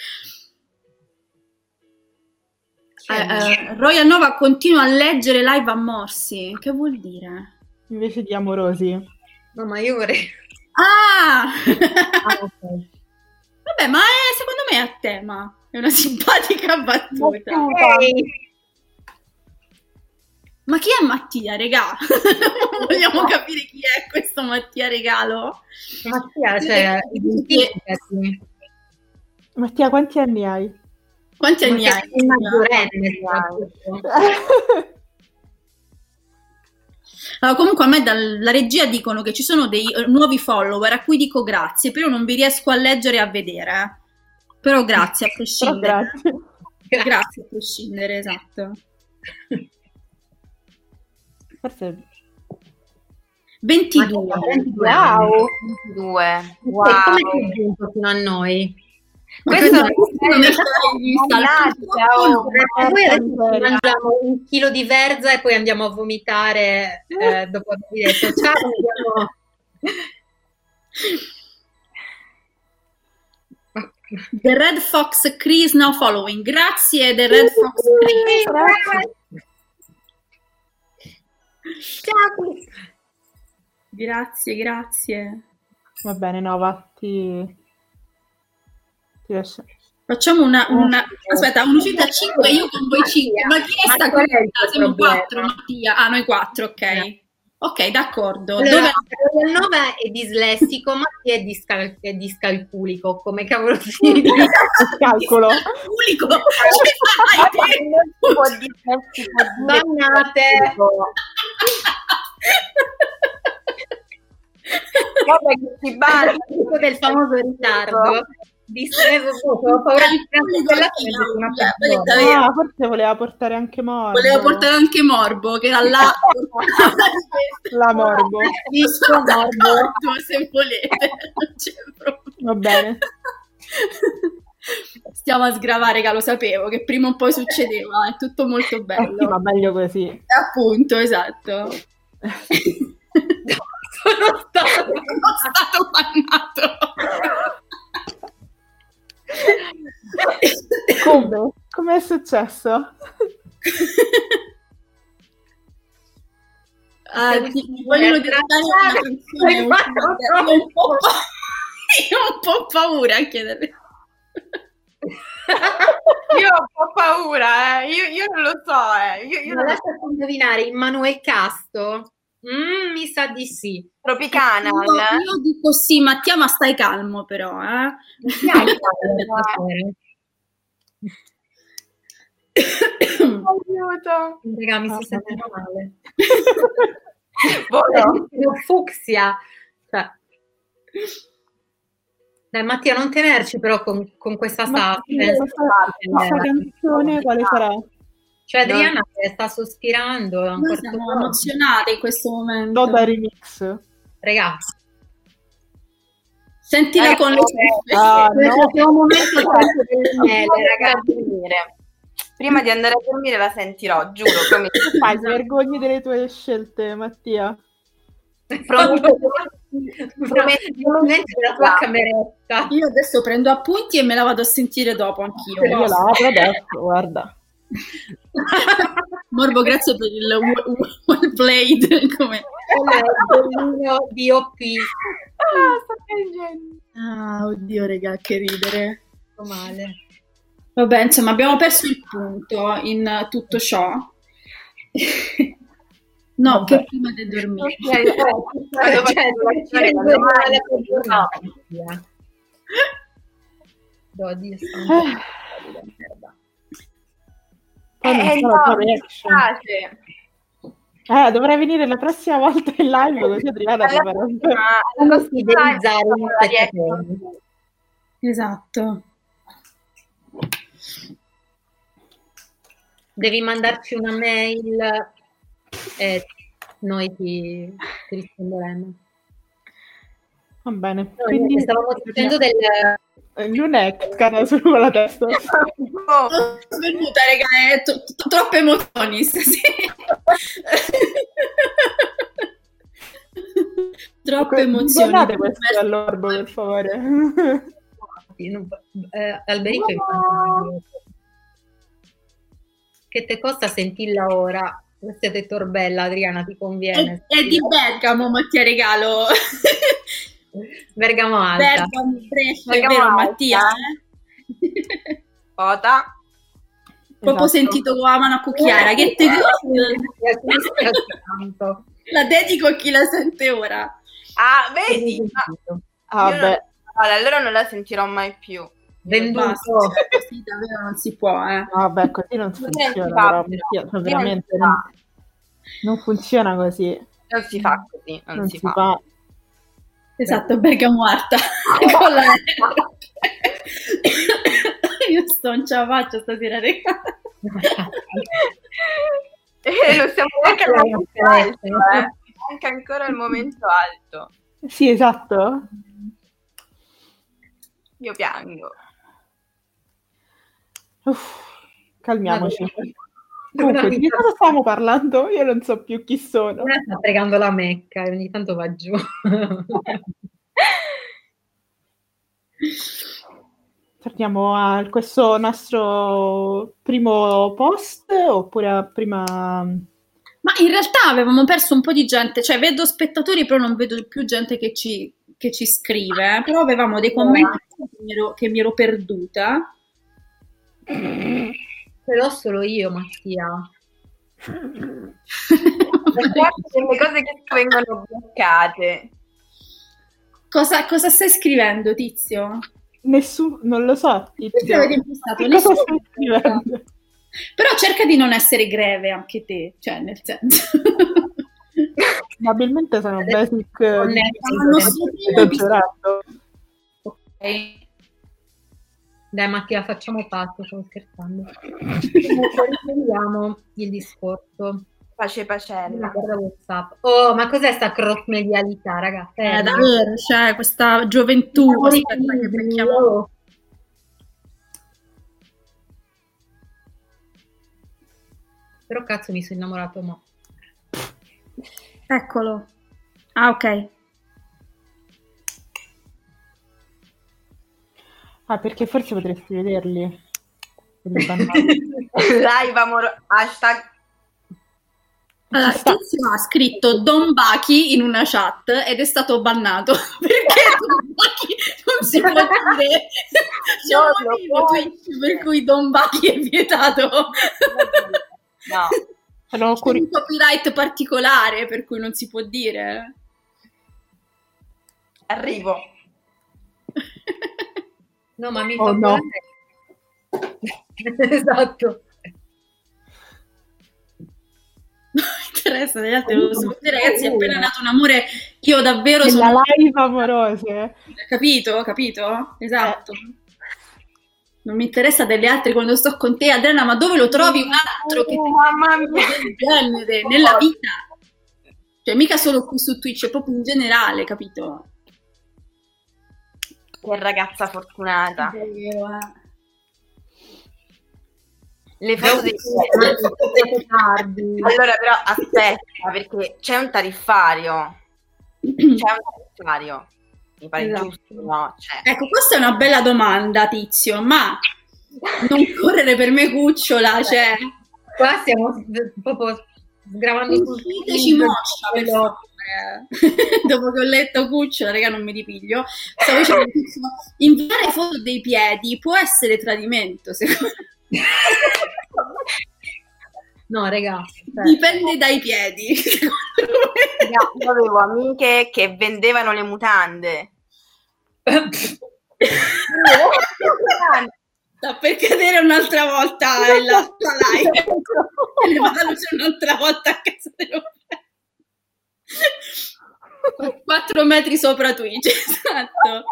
Eh, eh, Royal Nova continua a leggere live a morsi. Che vuol dire? Invece di amorosi. No, ma io vorrei... Ah! ah okay. Vabbè, ma è, secondo me è a tema. È una simpatica battuta. Okay. Ma chi è Mattia, regà? Vogliamo capire chi è questo Mattia Regalo? Mattia, cioè, identificati. Mattia, quanti anni hai? Quanti anni hai? Sei maggiorenne, allora, comunque a me dalla regia dicono che ci sono dei uh, nuovi follower a cui dico grazie, però non vi riesco a leggere e a vedere. Però grazie a prescindere. grazie. grazie a prescindere, esatto. Forse 22. Wow. 22. Wow. E come sei giunto fino a noi? Questo è Poi adesso mangiamo un chilo di verza e poi andiamo a vomitare eh, dopo aver detto ciao. Andiamo... The Red Fox Chris now following. Grazie The Red Fox Chris. Ciao. Grazie, grazie. Va bene, Nova, ti, ti lascio. Facciamo una, una... aspetta, un'uscita 5 io con voi 5. Ma chi è sta cosa? Siamo 4, Mattia. Ah, noi 4, ok. Ok, d'accordo. Allora, Dove... 9 è dislessico, Mattia è, discal- è discalculico, come cavolo si dice? Calcolo. Discalculico. Bannate. Vabbè, che si banna. del famoso ritardo. Distrevo poco, ho paura di quella una ah, forse voleva portare anche Morbo. Voleva portare anche Morbo, che era là. la Morbo. Visto Morbo. Se volete, non c'è problema. Va bene. Stiamo a sgravare, che lo sapevo, che prima o poi succedeva, è tutto molto bello. Eh sì, ma meglio così. Appunto, esatto. sono stato, sono stato bannato. Come? Come è successo? Ah, ti, ti vogliono dedicare una canzone. Un po', io ho un po' paura a chiedere. Io ho un po' paura, eh. io, io non lo so. Eh. Io, io non lasciate indovinare, Immanuel Casto? Mm, mi sa di sì. Tropicana. Io, io, dico sì, Mattia, ma stai calmo però. Eh? Aiuto. Raga, mi si sente male. Boh, fucsia. Cioè. Dai, Mattia, non tenerci però con, con questa suspense. Questa canzone quale sarà? Cioè Adriana no. sta sospirando. Noi siamo emozionate in questo momento. Loda remix. Ragazzi. Sentila eh, con le ah, no. È un momento ragazzi. Prima di andare a dormire la sentirò, giuro. Fai? Ti vergogni delle tue scelte, Mattia? Prometto la tua cameretta. Io adesso prendo appunti e me la vado a sentire dopo anch'io. Io la apro adesso, guarda. Morbo, grazie per il well played. Come... Il DOP. Ah, sto piangendo. Ah, oddio, regà, che ridere. Sto male. Vabbè, insomma, abbiamo perso il punto in tutto ciò. No, Vabbè. che prima di dormire. Devo dire, eh, no, eh, dovrei venire la prossima volta in live così Adriana ti farà Esatto. Devi mandarci una mail e noi ti, ti risponderemo. Va bene. No, Quindi stavamo dicendo del Lunec cade solo la testa. Oh, svenuta, raga, è t- t- troppe emozioni stasera. troppe emozioni. Guardate questo all'orbo, per favore. eh, Alberico che te costa sentirla ora? Questa è Torbella, Adriana, ti conviene. È, è di Bergamo, ma ti regalo. Bergamo Alta. Bergamo, Brescia, Bergamo vero Alta. Mattia? Eh? Ota. Proprio esatto. sentito con la mano a cucchiara. Che te La dedico a chi la sente ora. Ah, vedi? Ah, beh. Allora, allora non la sentirò mai più. Venduto. Così davvero non si può, eh. Vabbè, così non funziona. Però, cioè, veramente non, non, funziona così. Non si fa così, non, non si, si, fa. fa. Esatto, Arta. Con la Io sto non ce la faccio stasera, raga. eh, non siamo neanche al momento alto, eh. Manca ancora il momento alto. Sì, esatto. Io piango. Uff, calmiamoci. Comunque, di cosa stiamo parlando? Io non so più chi sono. Sta pregando la Mecca e ogni tanto va giù. Torniamo a questo nostro primo post oppure a prima... Ma in realtà avevamo perso un po' di gente, cioè vedo spettatori però non vedo più gente che ci, che ci scrive, però avevamo dei commenti che mi ero, che mi ero perduta. Ce l'ho solo io, Mattia. delle cose che vengono bloccate. Cosa, cosa stai scrivendo, Tizio? Nessuno, non lo so. Tizio. Nessuno... stai scrivendo? Però cerca di non essere greve anche te, cioè nel senso. Probabilmente sono basic. Non Ok. Dai Mattia, facciamo patto, stavo scherzando. Vediamo il discorso. Pace pacella. WhatsApp. Oh, ma cos'è sta cross medialità, ragazzi? Eh, davvero, cioè questa gioventù. Aspetta che becchiamo. Però cazzo mi sono innamorato, ma... Eccolo. Ah, ok. Ah, perché forse potresti vederli. Live amor hashtag. Allora, Tizio ha scritto Don Bachi in una chat ed è stato bannato. Perché Don Bachi non si può dire? C'è no, un motivo Twitch per cui Don Bachi è vietato. No. C'è un copyright particolare per cui non si può dire. Arrivo No, ma mi oh, fa no. esatto. Non mi interessa degli altri, lo so. ragazzi, è appena nato un amore, io davvero Nella sono... live amorose. Capito? Capito? Esatto. Eh. Non mi interessa delle altre quando sto con te, Adriana, ma dove lo trovi un altro che ti mamma mia. del genere nella vita? Cioè, mica solo qui su Twitch, è proprio in generale, capito? Che ragazza fortunata. Vero, eh. Le foto dei tardi. Allora, però aspetta, perché c'è un tariffario. C'è un tariffario. Mi pare esatto. giusto, no? Cioè. Ecco, questa è una bella domanda, Tizio, ma non correre per me cucciola, cioè... Qua stiamo proprio sgravando sul moscia, per favore. dopo che ho letto Cuccio, raga, non mi ripiglio. Stavo dicendo, inviare foto dei piedi può essere tradimento, secondo me. No, ragazzi. Cioè. Dipende dai piedi. no, io avevo amiche che vendevano le mutande. Sta per cadere un'altra volta la, la live. un'altra volta a casa dello 4 metri sopra Twitch, esatto.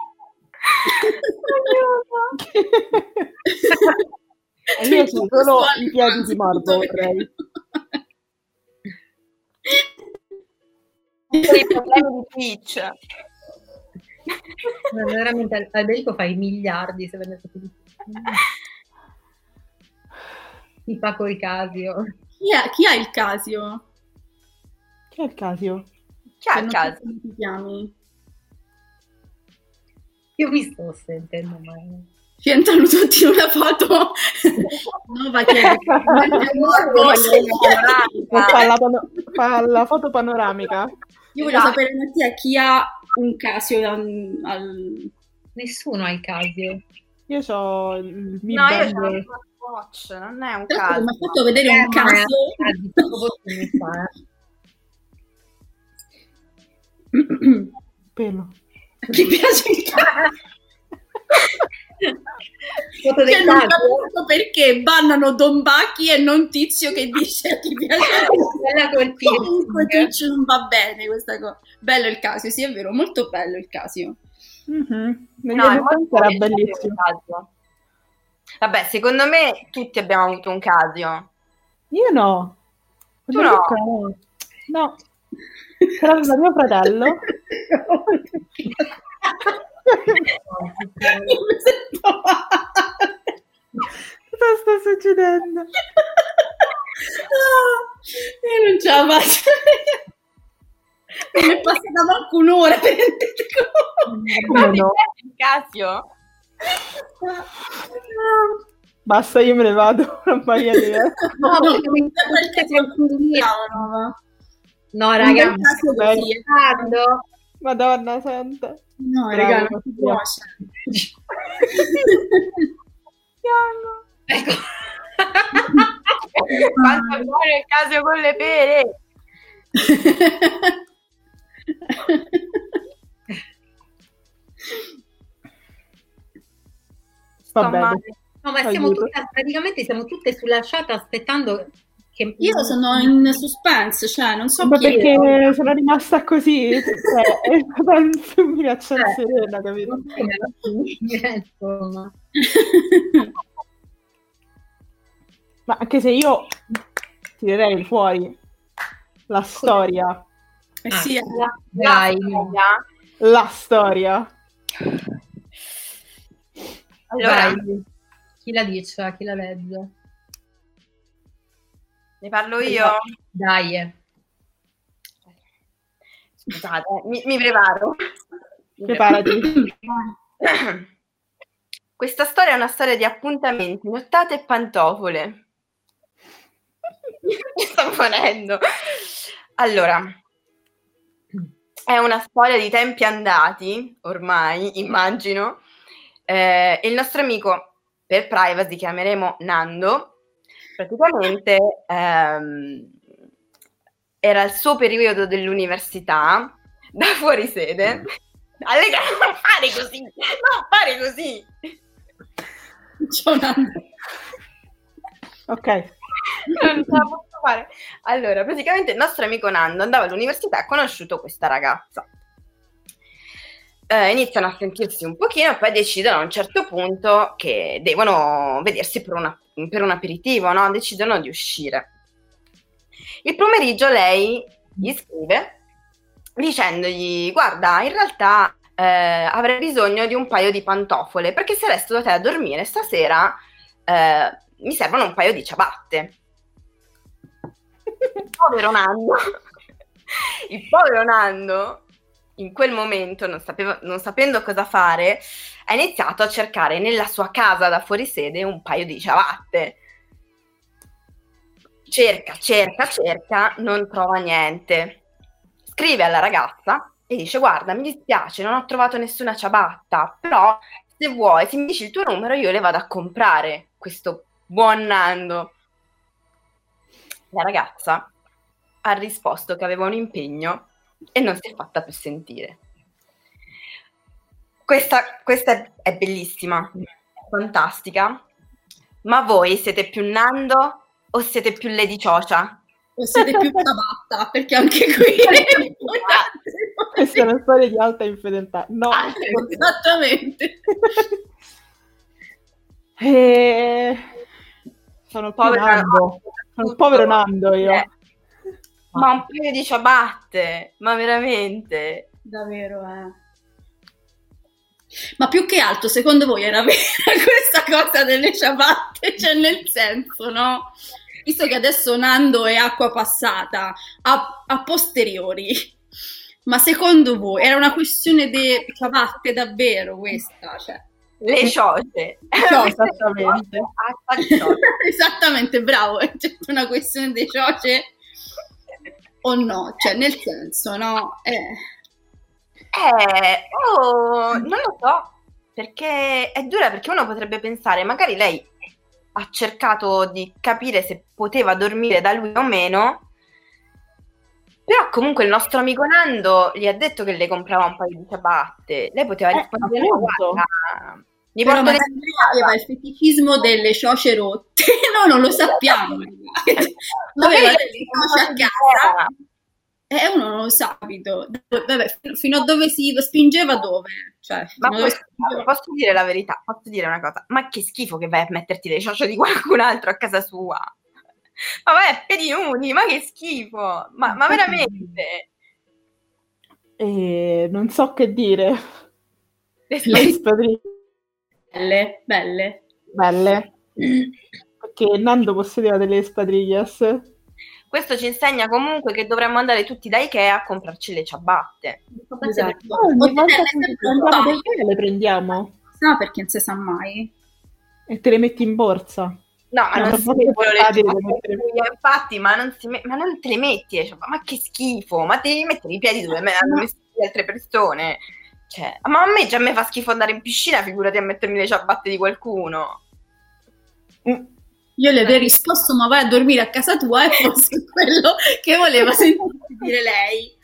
E io ci solo i piedi di Marco vorrei. i problemi di Twitch. Ma veramente Alberico fa i miliardi se vende tutti di Ti fa col Casio. Chi ha, chi ha il Casio? Chi ha il Casio? Chi ha il Casio? Ti chiami? Io mi sto sentendo male. Ci entrano tutti in una foto nuova che è fa, la, fa la foto panoramica. Io voglio sapere Mattia chi ha un Casio al, al... Nessuno ha il Casio. Io ho il Mi No, io ho il Watch, non è un Casio. Mi ha fatto vedere eh, un Casio. Pelo. Ti piace il del cioè, non capisco perché bannano Don Bacchi e non Tizio che dice ti piace comunque Twitch non va bene questa cosa bello il Casio, sì è vero, molto bello il Casio. Mm-hmm. no, è molto era bellissimo. vabbè, secondo me tutti abbiamo avuto un Casio. Io no. Tu no? no il mio fratello Cosa sta succedendo? No, io non ce la faccio. Non è passata manco un'ora per Ma no. Casio? Basta, io me ne vado. Non vai a dire. No, no, mi No, ragazzi, Madonna santa. No, raga, non ti piace. ecco. Quanto buono il caso con le pere. Va bene. No, ma siamo tutte, praticamente siamo tutte sulla chat aspettando che... Io sono in suspense, cioè non so Ma perché io. sono rimasta così, cioè, è stata un'umiliazione eh, serena, capito? Insomma. Ma anche se io tirerei fuori la storia. Eh ah, sì, la, la, storia. La storia. Allora, Vai. chi la dice? Chi la legge? Ne parlo io? Dai. Scusate, mi, mi preparo. Preparati. Questa storia è una storia di appuntamenti, nottate e pantofole. Mi sto morendo. Allora, è una storia di tempi andati, ormai, immagino. Eh, il nostro amico, per privacy, chiameremo Nando, praticamente ehm, era il suo periodo dell'università da fuori sede. Allegra, non fare così, non fare così. C'è una... Ok. Non ce la posso fare. Allora, praticamente il nostro amico Nando andava all'università e ha conosciuto questa ragazza. Eh, iniziano a sentirsi un pochino e poi decidono a un certo punto che devono vedersi per una per un aperitivo, no? decidono di uscire. Il pomeriggio lei gli scrive dicendogli guarda, in realtà eh, avrei bisogno di un paio di pantofole perché se resto da te a dormire stasera eh, mi servono un paio di ciabatte. Il povero Nando, il povero Nando in quel momento, non, sapeva, non sapendo cosa fare, ha iniziato a cercare nella sua casa da fuori sede un paio di ciabatte. Cerca, cerca, cerca, non trova niente. Scrive alla ragazza e dice: Guarda, mi dispiace, non ho trovato nessuna ciabatta, però se vuoi, se mi dici il tuo numero, io le vado a comprare questo buon Nando. La ragazza ha risposto che aveva un impegno e non si è fatta più sentire. Questa, questa è bellissima, fantastica, ma voi siete più Nando o siete più Lady Ciocia? O siete più ciabatta, perché anche qui è importante. Questa è una storia di alta infedeltà. No, Ah, esattamente. e... Eh, sono più Povera- Nando. Sono il povero Nando io. Eh, Ma un paio di ciabatte, ma veramente? Davvero, eh. Ma più che altro, secondo voi era vera questa cosa delle ciabatte? Cioè, nel senso, no? Visto che adesso Nando è acqua passata, a, a posteriori, ma secondo voi era una questione di ciabatte davvero questa? Cioè, Le cioce. No, esattamente. Esattamente, bravo, è una questione di cioce o no? Cioè, nel senso, no? Eh. Eh, oh, non lo so, perché è dura perché uno potrebbe pensare, magari lei ha cercato di capire se poteva dormire da lui o meno, però comunque il nostro amico Nando gli ha detto che le comprava un paio di ciabatte, lei poteva Eh, rispondere, no, guarda, mi Però magari lei aveva il feticismo delle cioce rotte, noi non lo sappiamo. Aveva le cioce a casa e uno non lo sa, capito? Vabbè, fino- a dove si spingeva dove? Cioè, Ma a dove posso, spingeva. posso dire la verità, posso dire una cosa, ma che schifo che vai a metterti le ciocce di qualcun altro a casa sua. Ma vai a piedi nudi, ma che schifo, ma, ma veramente. E non so che dire. Le Le spadriglie Belle, belle. belle. Perché Nando possedeva delle spadriglias. Questo ci insegna comunque che dovremmo andare tutti da Ikea a comprarci le ciabatte. Esatto. O Ogni volta che andiamo da. Ikea le prendiamo No, perché non si sa mai. e te le metti in borsa. No, ma No, non per si mettono le infatti, ma non, si me- ma non te le metti le ciabatte, ma che schifo, ma devi mettere i piedi dove me hanno messo le altre persone. Cioè, ma a me già mi fa schifo andare in piscina, figurati a mettermi le ciabatte di qualcuno. Mm. Io le avrei risposto, ma vai a dormire a casa tua e fosse quello che voleva sentirti dire lei.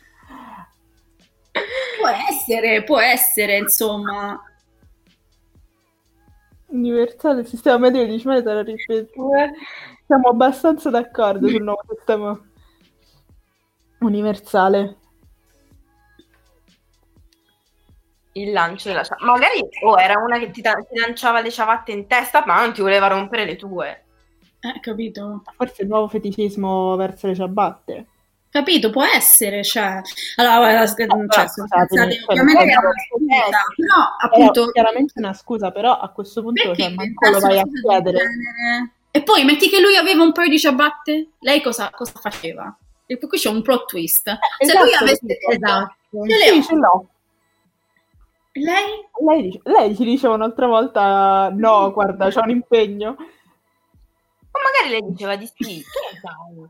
Può essere, può essere, insomma. Universale, il sistema medio di Cimene sarà ripetuto. Siamo abbastanza d'accordo sul nuovo sistema universale. Il lancio della ciabatta. Magari oh, era una che ti, ti lanciava le ciabatte in testa, ma non ti voleva rompere le tue. Eh, capito? Forse il nuovo feticismo verso le ciabatte. Capito, può essere, cioè... Allora, cioè, scusatemi, scusate, cioè, ovviamente era una scusa, però Però, appunto... chiaramente una scusa, però a questo punto cioè, manco lo vai a chiedere. E poi metti che lui aveva un paio di ciabatte, lei cosa, cosa faceva? E poi qui c'è un plot twist. Se esatto, lui avesse Esatto. ce le ho, Sì, ce l'ho. lei Lei, dice- lei ci diceva un'altra volta: No, guarda, c'ho un impegno. O magari lei diceva di sì. Sai?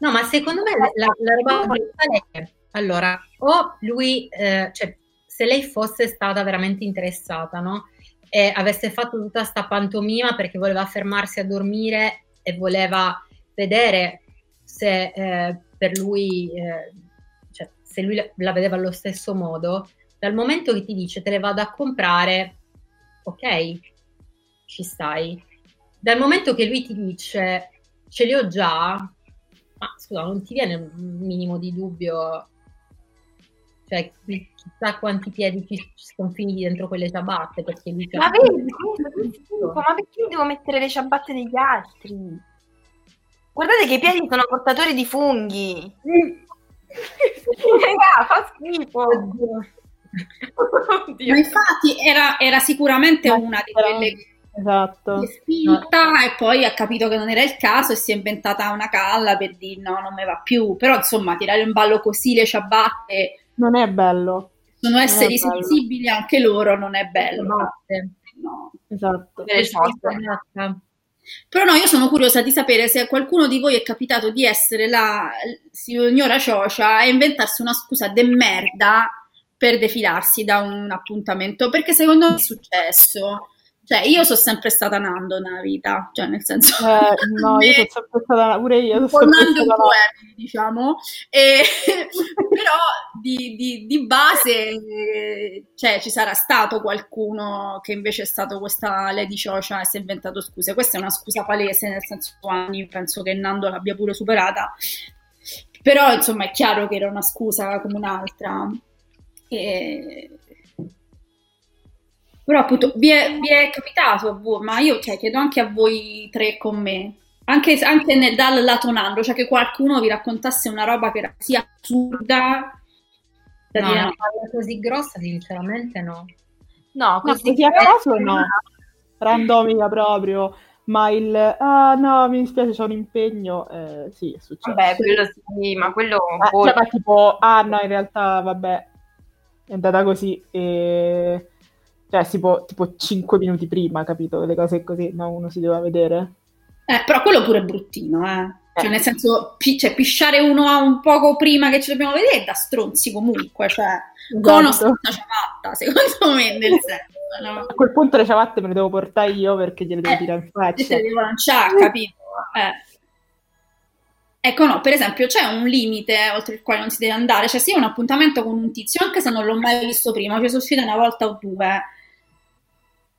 No, ma secondo me la, la- la roba principale è allora, o lui, eh, cioè, se lei fosse stata veramente interessata, no? E avesse fatto tutta sta pantomima perché voleva fermarsi a dormire e voleva vedere se eh, per lui, eh, cioè, se lui la vedeva allo stesso modo, dal momento che ti dice te le vado a comprare, ok, ci stai. Dal momento che lui ti dice ce li ho già, ma scusa, non ti viene un minimo di dubbio? Cioè, chi- chissà quanti piedi ci sono finiti dentro quelle ciabatte perché lui Ma vedi, ma perché io devo mettere le ciabatte degli altri? Guardate che i piedi sono portatori di funghi. Raga, fa schifo. Oddio. Ma infatti era, era sicuramente Ma una di quelle che Esatto. si è spinta e poi ha capito che non era il caso e si è inventata una calla per dire no, non me va più. Però insomma, tirare in ballo così le ciabatte, Non è bello. sono esseri sensibili anche loro, non è bello. Ciabatte. No. Esatto. Ciabatta. Però no, io sono curiosa di sapere se a qualcuno di voi è capitato di essere la signora Ciocia e inventarsi una scusa de merda per defilarsi da un appuntamento, perché secondo me è successo. Cioè, io sono sempre stata Nando nella vita, cioè nel senso... Eh, no, io sono sempre stata, pure io un po' Nando un po' Emily, diciamo, e, però di, di, di base cioè, ci sarà stato qualcuno che invece è stato questa Lady Ciocicia e si è inventato scuse. Questa è una scusa palese, nel senso anni penso che Nando l'abbia pure superata, però insomma è chiaro che era una scusa come un'altra. E però appunto vi è, vi è capitato a voi, ma io cioè, chiedo anche a voi tre con me, anche, anche nel, dal lato nando, cioè che qualcuno vi raccontasse una roba che era così assurda. Da no, dire, no. così grossa sinceramente no. No, così, no, così a caso no, randomica proprio. Ma il ah no, mi dispiace, c'è un impegno. Eh, sì, è successo. Vabbè, quello sì, ma quello. Ah, cioè, ma tipo, ah no, in realtà, vabbè, è andata così. E cioè, tipo, tipo 5 minuti prima, capito? Le cose così, no? Uno si doveva vedere. Eh, però quello pure è bruttino, eh. Cioè, eh. nel senso, pi- cioè, pisciare uno un poco prima che ci dobbiamo vedere è da stronzi comunque, cioè, esatto. con una ciabatta, secondo me, nel senso, no? A quel punto le ciabatte me le devo portare io perché gliele devo eh, tirare in faccia. Se le devo lanciare, capito? Eh. Ecco, no, per esempio, c'è un limite oltre il quale non si deve andare, cioè se io ho un appuntamento con un tizio, anche se non l'ho mai visto prima, ci sono uscita una volta o due,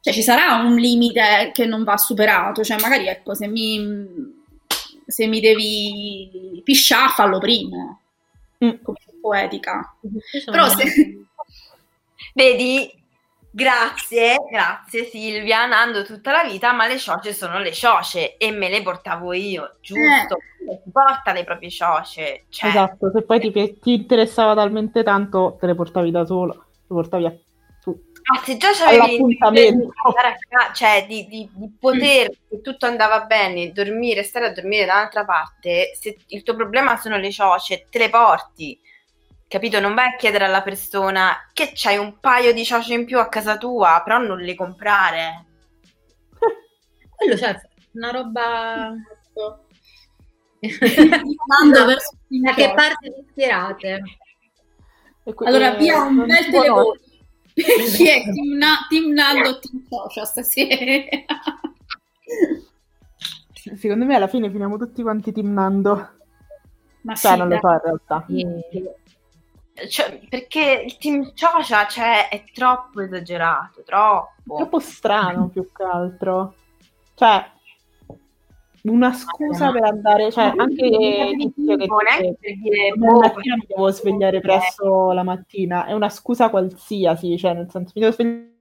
cioè ci sarà un limite che non va superato, cioè magari ecco se mi, se mi devi pisciare fallo prima, mm. come poetica. Però se... Vedi, grazie, grazie Silvia, Nando tutta la vita, ma le cioce sono le cioce e me le portavo io, giusto? Eh. Porta le proprie cioce. Cioè... Esatto, se poi ti, ti interessava talmente tanto, te le portavi da solo, le portavi a ma se già c'avevi l'appuntamento cioè di, di, di poter, che tutto andava bene, dormire, stare a dormire da un'altra parte, se il tuo problema sono le cioce, te le porti, capito? Non vai a chiedere alla persona che c'hai un paio di cioce in più a casa tua, però non le comprare. Quello cioè, una roba... da che parte vi ispirate? Allora, via un bel telefono chi è Team, Na- team Nando o Team Socia stasera? Secondo me alla fine finiamo tutti quanti Team Nando. Ma cioè, sì, non lo so in realtà. Cioè, perché il team Ciocià cioè, è troppo esagerato, troppo. Troppo strano più che altro. Cioè, una scusa per andare, cioè anche tizio che dice, per dire boh, mattina mi devo svegliare presto la mattina, è una scusa qualsiasi, cioè nel senso mi devo svegliare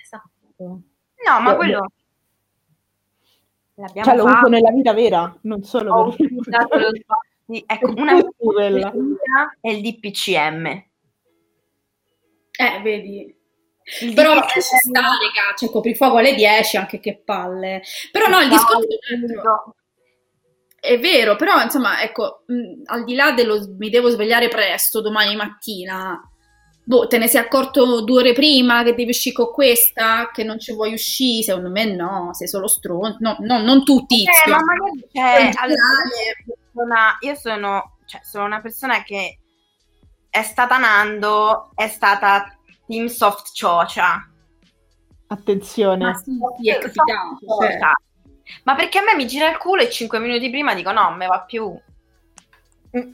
Esatto. No, ma quello L'abbiamo cioè, lo uso nella vita vera, non solo oh, per esatto, sì, ecco, una quella è il DPCM. Eh, vedi, il Però ci sta, raga, cioè coprifuoco alle 10, anche che palle. Però no, il discorso è vero, però insomma, ecco, mh, al di là dello mi devo svegliare presto domani mattina, boh, te ne sei accorto due ore prima che devi uscire con questa, che non ci vuoi uscire? Secondo me no, sei solo stronzo. No, no, non tu tizio. Eh, ma magari, cioè, allora, io sono, cioè, sono una persona che è stata Nando, è stata Team Soft Ciocia. Attenzione. Ma sì, sì, è capitato. Cioè. Ma perché a me mi gira il culo e 5 minuti prima dico no, me va più. Mm.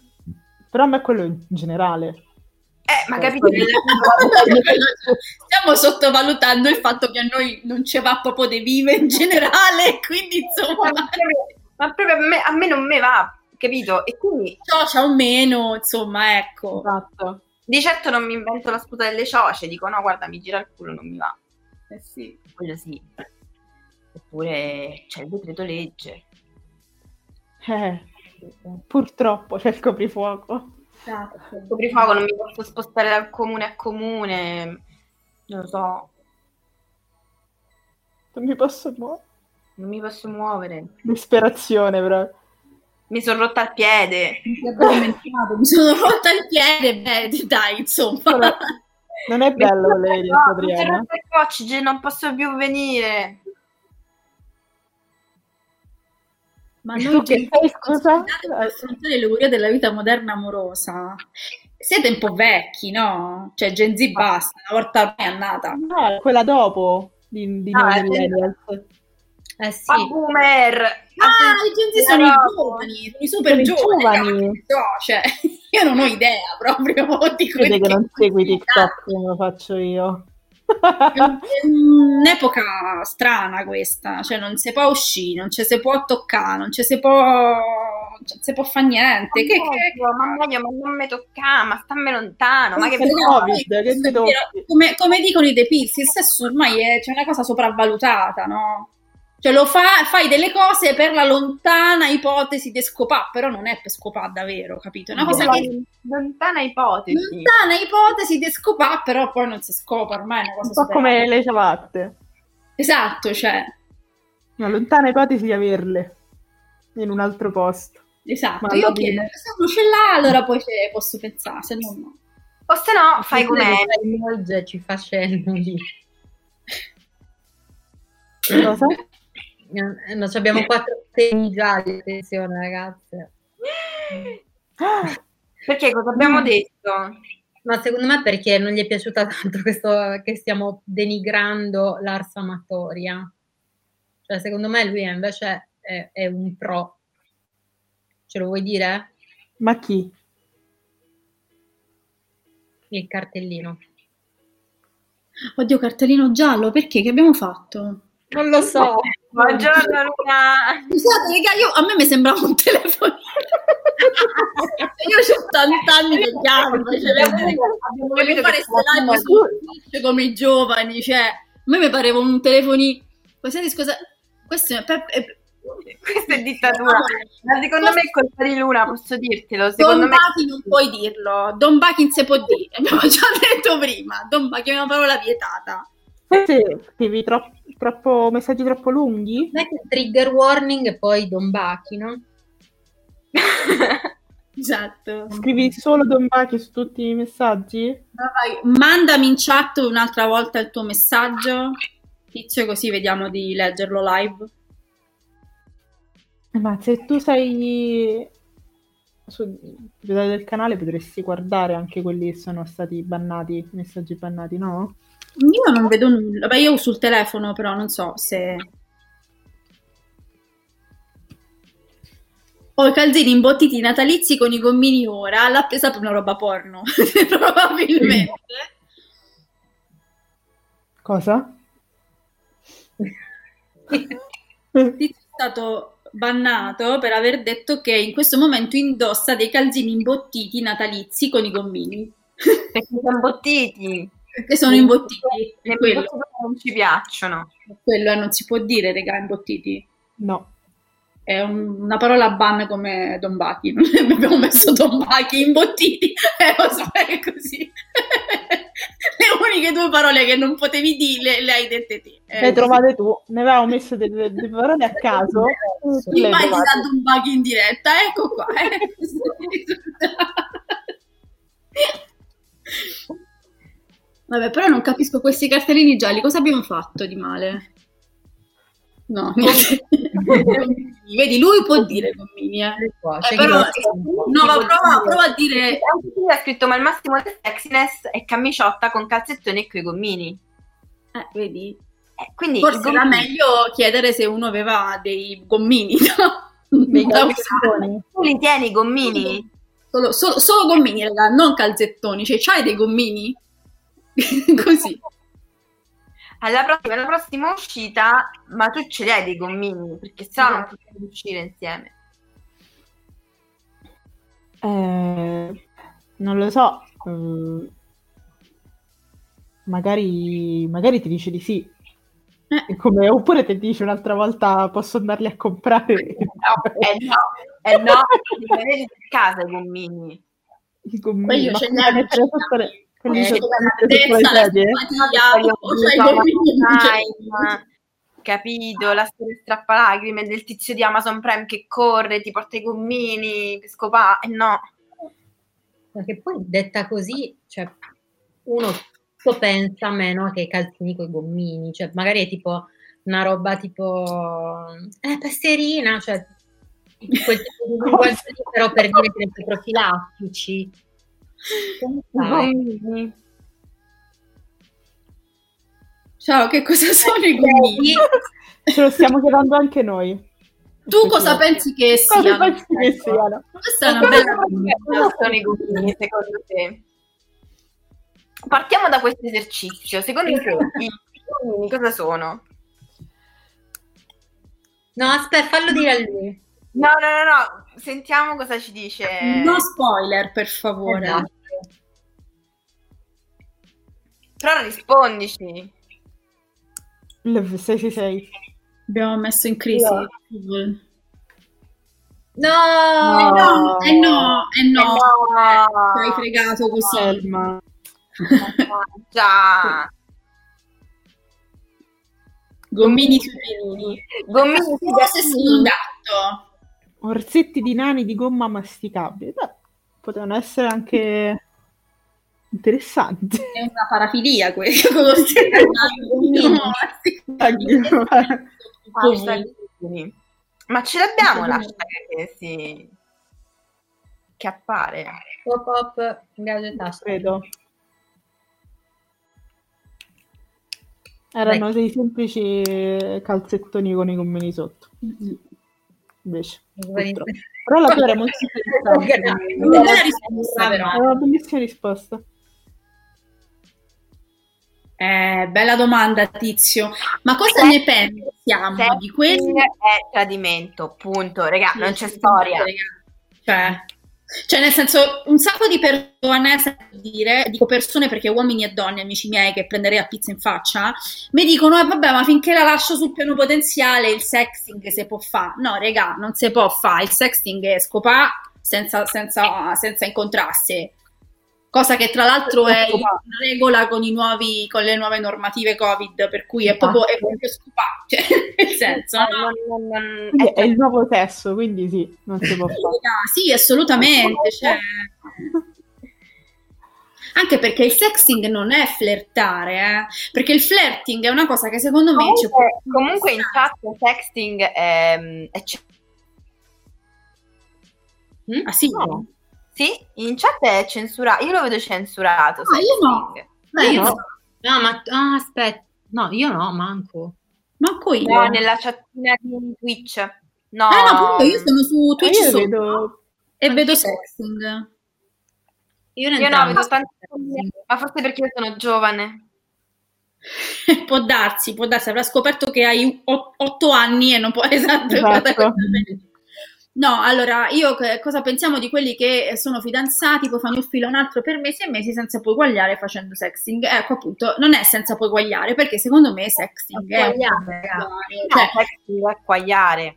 Però a me quello in generale. Eh, ma capite? Stiamo sottovalutando il fatto che a noi non ci va proprio di vive in generale, quindi insomma... Ma proprio a me, a me non me va, capito? E quindi... Ciocia o meno, insomma, ecco. Esatto. Di certo non mi invento la sputa delle cioce, dico no, guarda, mi gira il culo, non mi va. Eh sì. Quello sì. Eppure c'è il decreto legge. Eh, purtroppo c'è il coprifuoco. Esatto. Il coprifuoco non mi posso spostare dal comune a comune, non lo so. Non mi posso muovere. Non mi posso muovere. Disperazione, però mi sono rotta il piede. Mi sono rotta il piede, beh, dai, insomma. Non è bello lei, no, Adriana. Mi non posso più venire. Ma noi che fai, scusa? affrontare le cure della vita moderna amorosa. Siete un po' vecchi, no? Cioè Gen Z basta, una volta è andata. No, quella dopo. di, di ah. Eh sì. Ma boomer! Ah, i Gen sono i giovani, sono i super giovani. giovani. cioè, io non ho idea proprio di quello che non segui TikTok come lo faccio io. È un'epoca strana questa, cioè non si può uscire, non ci si può toccare, non ci si può, non si può fare niente. Che, che, ma, meglio, ma non mi tocca, ma stammi lontano. Ma che COVID, che come, come dicono i depilsi, il sesso ormai è cioè, una cosa sopravvalutata, no? Cioè lo fa, fai delle cose per la lontana ipotesi di scopà, però non è per scopà davvero, capito? È una cosa che... Lontana ipotesi. Lontana ipotesi di scopà, però poi non si scopa, ormai è una cosa Un po' come le ciabatte. Esatto, cioè... Una lontana ipotesi di averle in un altro posto. Esatto, Ma io chiedo, se uno ce l'ha allora poi posso pensare, se no no. O se no fai come... Ci fa cenno di... Cosa? Eh, no, abbiamo quattro temi gialli, attenzione ragazze. Perché cosa abbiamo mm. detto? Ma secondo me perché non gli è piaciuta tanto questo che stiamo denigrando l'ars amatoria. Cioè, secondo me lui invece è, è un pro. Ce lo vuoi dire? Ma chi? Il cartellino. Oddio, cartellino giallo, perché? Che abbiamo fatto? Non lo so. Buongiorno Luna. Scusate, raga, io, a me mi sembrava un telefono. io ho 80 anni che chiamo, voglio fare live su come i giovani, cioè, a me mi pareva un telefonino. Senti, scusa, questo è, è, questa è dittatura. Ma secondo me è colpa di Luna, posso dirtelo. Secondo Don me... Bachi non puoi dirlo. Don Bachi si può dire, abbiamo già detto prima. Don Bachi è una parola vietata. Sì, scrivi troppo, troppo, messaggi troppo lunghi? Non è che trigger warning e poi Don Bachi, no? esatto. Scrivi solo Don Bachi su tutti i messaggi? Vai, mandami in chat un'altra volta il tuo messaggio, tizio, così vediamo di leggerlo live. Ma se tu sei sul del canale potresti guardare anche quelli che sono stati bannati, messaggi bannati, no? Io non vedo nulla. Beh, io il telefono, però non so se. Ho i calzini imbottiti natalizi con i gommini ora. L'ha presa per una roba porno. Probabilmente. Cosa? è stato bannato per aver detto che in questo momento indossa dei calzini imbottiti natalizi con i gommini. Perché sono imbottiti? Perché sono imbottiti. Le quello. non ci piacciono. Quello non si può dire, regà, imbottiti. No. È un, una parola ban come Don Bachi. Abbiamo messo Don Bachi imbottiti. Eh, lo so, è così. le uniche due parole che non potevi dire le, le hai dette te. Eh, le trovate tu. Ne avevamo messo delle, delle parole a caso. Immagini da Don Bachi in diretta. Ecco qua. Eh. Vabbè, però non capisco questi cartellini gialli, cosa abbiamo fatto di male? No, niente. Vedi, lui può dire Gommini, eh. eh però, no, ma prova, prova, a dire... Lui ha scritto, ma il massimo del sexiness è camiciotta con calzettoni e coi gommini. Eh, vedi? Eh, quindi Forse era meglio chiedere se uno aveva dei gommini, no? Dei calzettoni. Tu li tieni i gommini? Solo, solo, solo gommini, raga, non calzettoni. Cioè, c'hai dei gommini? Così. Alla prossima, alla prossima, uscita, ma tu ce li hai dei gommini, perché se no non possiamo uscire insieme. Eh, non lo so. Mm, magari, magari ti dice di sì. Eh. Come, oppure ti dice un'altra volta posso andarli a comprare. No, eh no, eh no, devi a casa i gommini. I gommini, io ma ce li ho con eh, la capito la storia strappalacrime del tizio di Amazon Prime che corre, ti porta i gommini, che scopa, e eh, no. Perché poi detta così, cioè, uno lo pensa meno che i calzini con i gommini, cioè magari è tipo una roba tipo eh, passerina, cioè quel tipo di linguaggio però per dire che profilattici Ciao, che cosa sono i gommini? Ce lo stiamo chiedendo anche noi. Tu cosa pensi che siano? Cosa pensi che siano? Questa è una bella Cosa sono i gommini secondo te? Partiamo da questo esercizio. Secondo te i gommini cosa sono? No, aspetta, fallo dire a lui. No, no, no, no, sentiamo cosa ci dice. No spoiler, per favore. Esatto. Però rispondici. Il 666. Abbiamo messo in crisi. No. No! No, eh no, eh no. Eh no. Eh, hai fregato così. Selma. Già. Gommini sui piedini. Gommini sui Forse gattini. sono un gatto. Orsetti di nani di gomma masticabile. Beh, potevano essere anche interessanti. È una parafilia questa. Hashtag gommini. Ma ce l'abbiamo l'hashtag che si... che appare? Pop up gadget hashtag. Credo. Erano dei semplici calzettoni con i gommini sotto. Invece. Però la tua era molto interessante. Una bella risposta però. È una bellissima risposta. Eh, bella domanda, Tizio. Ma cosa ne pensiamo di questo? È tradimento, punto. Raga, non c'è storia. Cioè, cioè, nel senso, un sacco di persone, dire, dico persone perché uomini e donne, amici miei, che prenderei a pizza in faccia, mi dicono, eh vabbè, ma finché la lascio sul piano potenziale, il sexting si può fare. No, raga, non si può fare. Il sexting è scopà senza, senza, senza incontrarsi. Cosa che tra l'altro è in regola con, i nuovi, con le nuove normative Covid, per cui è proprio, è proprio. Cioè, nel senso, no? Non- non- non- è è il nuovo sesso, quindi sì, non si può fare. Ah, Sì, assolutamente. cioè. Anche perché il sexting non è flirtare, eh? perché il flirting è una cosa che secondo me Comunque, comunque in chat sexting è, è c- Ah, sì? No. Sì, in chat è censurato. Io lo vedo censurato. Ah, io no. Beh, io no. no. Ma ah, aspetta. No, io no, manco. Manco io. No, nella chattina di Twitch. No, Eh no, appunto, io sono su Twitch io sopra vedo e vedo sexting. Io, Io no, vedo tanti ma forse perché io sono giovane. può darsi, può darsi, avrà scoperto che hai otto anni e non può esatto. Esatto. No, allora io che- cosa pensiamo di quelli che sono fidanzati, poi fanno il filo un altro per mesi e mesi senza poi guagliare facendo sexting? Ecco appunto, non è senza poi guagliare, perché secondo me sexting è un, Guagliare, No, cioè, sexting è quagliare.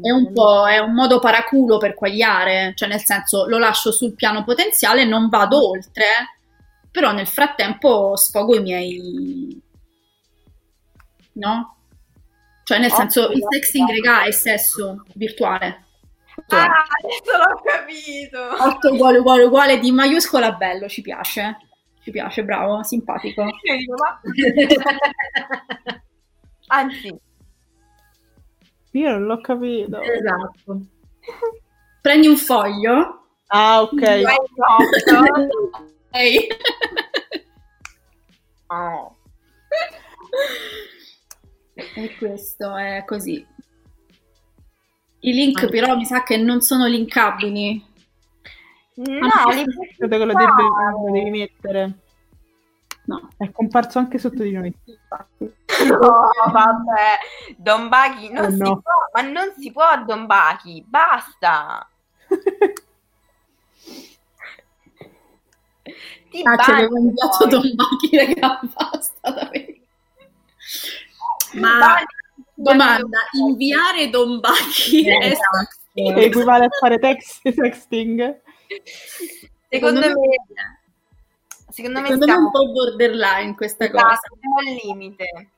è un po' è un modo paraculo per quagliare, cioè nel senso lo lascio sul piano potenziale, non vado oltre, però nel frattempo sfogo i miei no? Cioè nel senso il sexting regà è sesso virtuale. Ah, adesso l'ho capito. 8 uguale uguale uguale di maiuscola bello, ci piace. Ci piace, bravo, simpatico. Anzi, Io non l'ho capito. esatto. Prendi un foglio. Ah, ok. vai. Ehi. Oh. E questo è così. I link Ah. però mi sa che non sono linkabili. No, li Credo che lo, devi, lo devi mettere. No. È comparso anche sotto di noi. No, vabbè. Don Baghi, non Oh, si no. può, ma non si può Don Baghi, basta. Ti Ah, ci bagni avevo inviato. Don Bachi, raga, basta davvero. Ma. Domanda, inviare Don Bachi Eh, è esatto. Che equivale a fare text sexting. Secondo me, secondo me Secondo me è un po' borderline questa cosa. esatto, siamo al limite.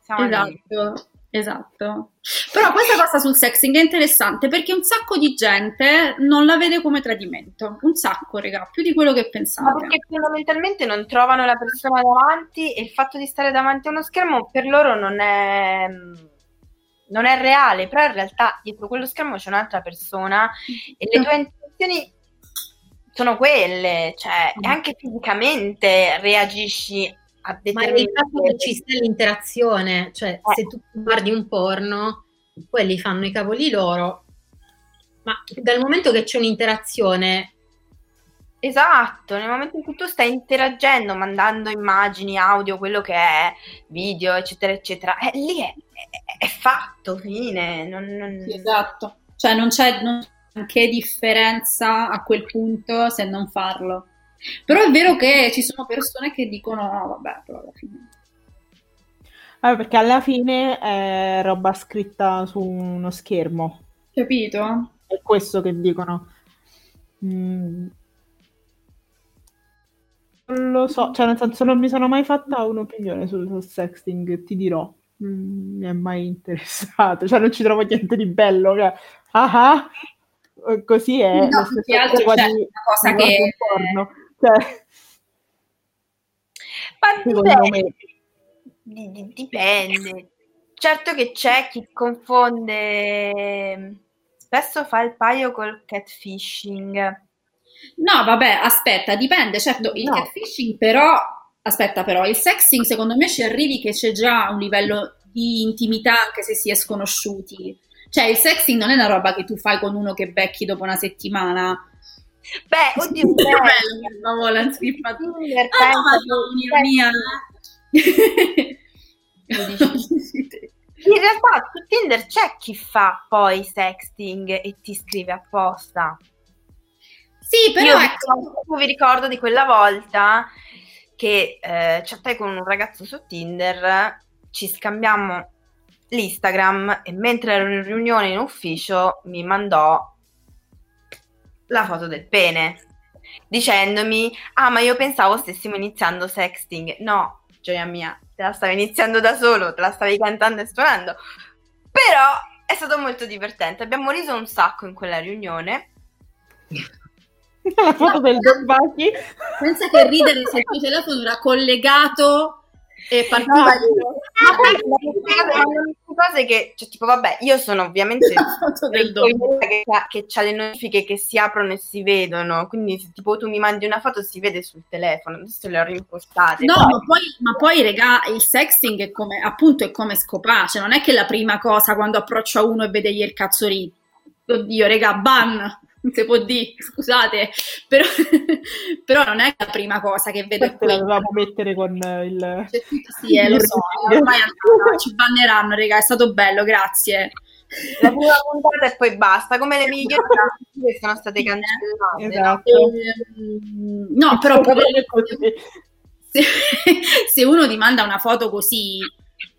Siamo al limite. Esatto, esatto. Però questa cosa sul sexting è interessante perché un sacco di gente non la vede come tradimento. Un sacco, raga, più di quello che Ma pensate. perché fondamentalmente non trovano la persona davanti e il fatto di stare davanti a uno schermo per loro non è, non è reale, però in realtà dietro quello schermo c'è un'altra persona e le tue intenzioni sono quelle, cioè e anche fisicamente reagisci a Ma il fatto che ci sia l'interazione, cioè eh. se tu guardi un porno, quelli fanno i cavoli loro, ma dal momento che c'è un'interazione... Esatto, nel momento in cui tu stai interagendo, mandando immagini, audio, quello che è, video, eccetera, eccetera, eh, lì è, è, fatto, fine. Non, non... Esatto, cioè non c'è, non c'è che differenza a quel punto se non farlo. Però è vero che ci sono persone che dicono no, vabbè, però alla fine. Vabbè, perché alla fine è roba scritta su uno schermo. Capito? È questo che dicono. Mm. Non lo so, cioè nel senso non mi sono mai fatta un'opinione sul, sul sexting, ti dirò. Mm, mi è mai interessato, cioè non ci trovo niente di bello. Cioè, ah ah, così è. No, più che altro c'è una cosa che... Porno cioè, Ma dipende. dipende. Certo che c'è chi confonde, spesso fa il paio col catfishing. No, vabbè, aspetta, dipende. Certo, il no. catfishing però, aspetta però, il sexting secondo me ci arrivi che c'è già un livello di intimità anche se si è sconosciuti. Cioè il sexting non è una roba che tu fai con uno che becchi dopo una settimana Beh, oddio, che bello, la vola scrippatura. Ah, no, un'ironia. In realtà su Tinder c'è chi fa poi sexting e ti scrive apposta. Sì, però Io ecco. vi ricordo di quella volta che eh, chattai con un ragazzo su Tinder, ci scambiamo l'Instagram e mentre ero in riunione in ufficio mi mandò la foto del pene, dicendomi, ah ma io pensavo stessimo iniziando sexting. No, gioia mia, te la stavi iniziando da solo, te la stavi cantando e suonando. Però è stato molto divertente, abbiamo riso un sacco in quella riunione. La foto del Don Bachi. Pensa che ridere se il tuo telefono era collegato e partiva no, ma poi cose che cioè, tipo vabbè io sono ovviamente che, che ha le notifiche che si aprono e si vedono quindi se tipo tu mi mandi una foto si vede sul telefono adesso le ho rimpostate no ma poi, ma poi regà il sexting è come appunto è come cioè non è che la prima cosa quando approccio a uno e vedegli il cazzo lì oddio regà ban si può dire, scusate, però, però, non è la prima cosa che vedo Questo qui. dovevamo mettere con il... Cioè, sì, eh, lo so, ormai andata, ci banneranno, raga, è stato bello, grazie. La prima puntata e poi basta, come le migliori che sono state cancellate. Esatto. No, no però se, se uno ti manda una foto così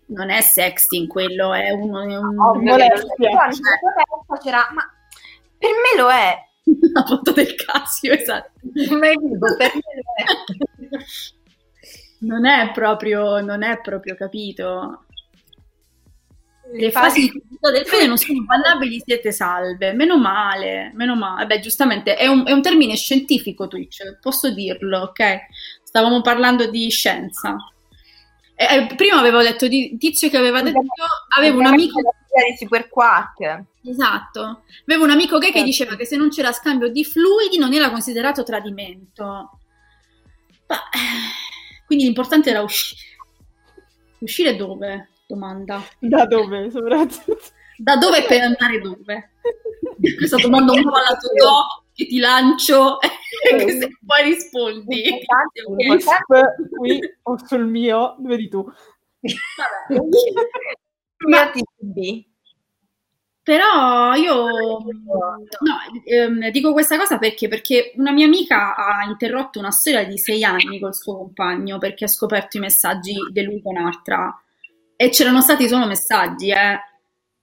non è sexting quello, è uno... È un, oh, molestia. Cioè, ma per me lo è. La foto del Casio, esatto. Ma dico, per me lo è. Non è proprio, non è proprio capito. Le fasi del pene non sono ballabili, siete salve. Meno male, meno male. Beh, giustamente è un, è un termine scientifico Twitch, posso dirlo, ok? Stavamo parlando di scienza. Eh, eh prima avevo detto di tizio che aveva detto avevo un amico di Super Quark. Esatto. Avevo un amico gay che certo. diceva che se non c'era scambio di fluidi non era considerato tradimento. Ma, quindi l'importante era uscire. Uscire dove? Domanda. Da dove, soprattutto? Da dove per andare dove? Questa domanda un po' alla to che ti lancio e che se poi rispondi. qui o sul mio, vedi tu. Vabbè. Ma, però io no, ehm, dico questa cosa perché? Perché una mia amica ha interrotto una storia di sei anni col suo compagno perché ha scoperto i messaggi di lui con altra e c'erano stati solo messaggi, eh.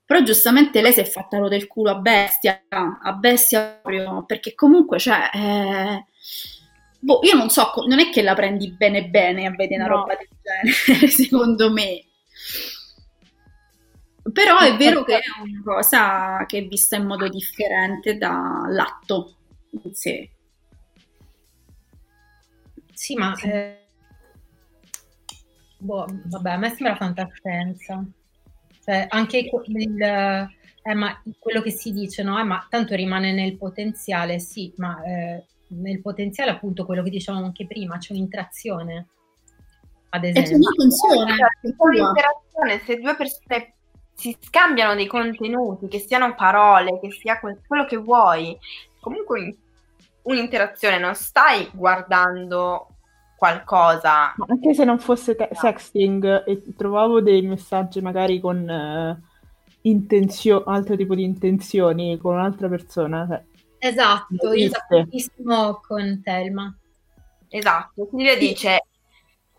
Però giustamente lei si è fatta lo del culo a bestia, a bestia proprio, perché comunque, cioè, eh, boh, io non so, non è che la prendi bene bene a vedere una no. roba del genere, secondo me. Però è vero che è una cosa che è vista in modo differente dall'atto in sé. Sì, ma eh, boh, vabbè, a me sembra fantascienza. Cioè, anche il, eh, ma quello che si dice, no? Eh, ma tanto rimane nel potenziale, sì, ma eh, nel potenziale appunto quello che dicevamo anche prima, c'è un'interazione. ad esempio. E funziona. Cioè, se due persone si scambiano dei contenuti, che siano parole, che sia quello che vuoi, comunque un'interazione, non stai guardando qualcosa. Ma anche se non fosse te- sexting e trovavo dei messaggi magari con uh, intenzio- altro tipo di intenzioni con un'altra persona. Cioè, esatto, io sono con Telma. Esatto, quindi le dice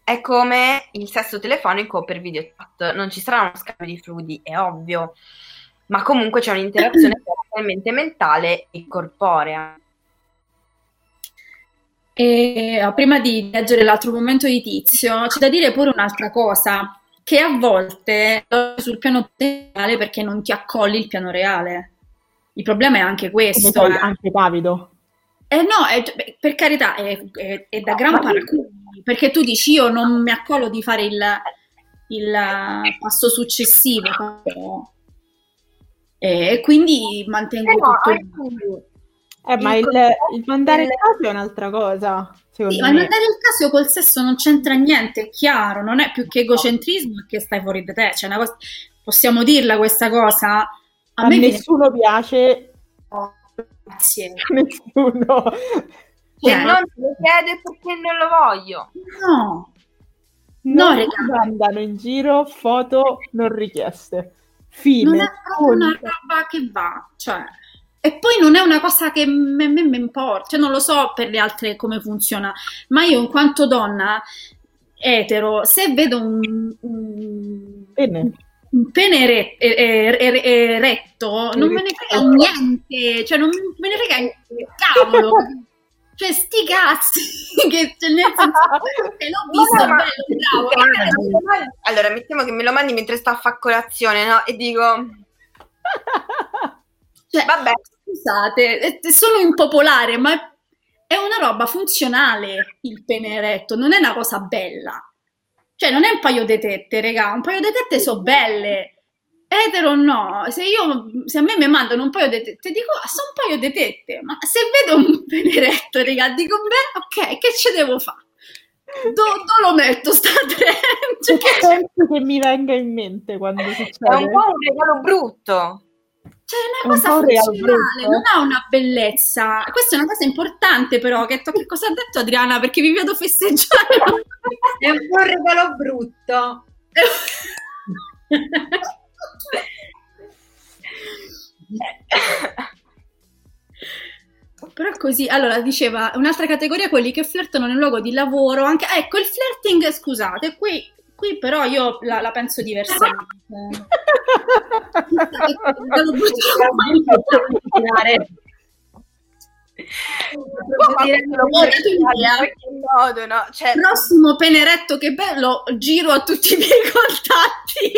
è come il sesso telefonico per video chat, non ci sarà uno scambio di fluidi, è ovvio, ma comunque c'è un'interazione totalmente mentale e corporea. E eh, prima di leggere l'altro momento di Tizio, c'è da dire pure un'altra cosa, che a volte sul piano potenziale perché non ti accolli il piano reale. Il problema è anche questo. Poi, eh. Anche Davido. Eh no, è, per carità, è, è, è da gran paraculi, perché tu dici io non mi accollo di fare il, il passo successivo e quindi mantengo eh no, tutto. Eh, ma il, il, mandare il caso è un'altra cosa. Sì, ma il mandare il caso col sesso non c'entra niente, è chiaro, non è più che egocentrismo che stai fuori da te. Cioè, cosa, possiamo dirla questa cosa? A, a me nessuno viene... piace. Oh, grazie. Nessuno. Cioè, non te lo chiede perché non lo voglio. No. No, no andano in giro foto non richieste. Fine. Non è proprio una roba che va, cioè e poi non è una cosa che a me, mi importa, cioè non lo so per le altre come funziona, ma io in quanto donna etero, se vedo un, un, pene. un pene re, er, er, eretto, non me ne frega niente, cioè non me ne frega cavolo. Cioè, sti cazzi, che cioè, nel senso, l'ho visto, no, bello, bravo. Allora, mettiamo che me lo mandi mentre sto a fare colazione, no? E dico... Cioè, Vabbè, scusate, sono impopolare, ma è una roba funzionale il pene eretto, non è una cosa bella. Cioè, non è un paio di tette, regà, un paio di tette sono belle. Etero no, se, io, se a me mi mandano un paio di tette, dico, ah, sono un paio di tette, ma se vedo un pene eretto, regà, dico, beh, ok, che ci devo fare? Dove lo metto sta? Cioè, che penso che mi venga in mente quando succede? È un po' un regalo brutto. Cioè, è una cosa funzionale, non ha una bellezza. Questa è una cosa importante, però. Che, che cosa ha detto Adriana? Perché vi vedo festeggiare. è un po' un regalo brutto. Però così, allora diceva un'altra categoria quelli che flirtano nel luogo di lavoro, anche ecco il flirting, scusate, qui Qui però io la, la penso diversamente. cioè, prossimo peneretto che bello giro a tutti i miei contatti.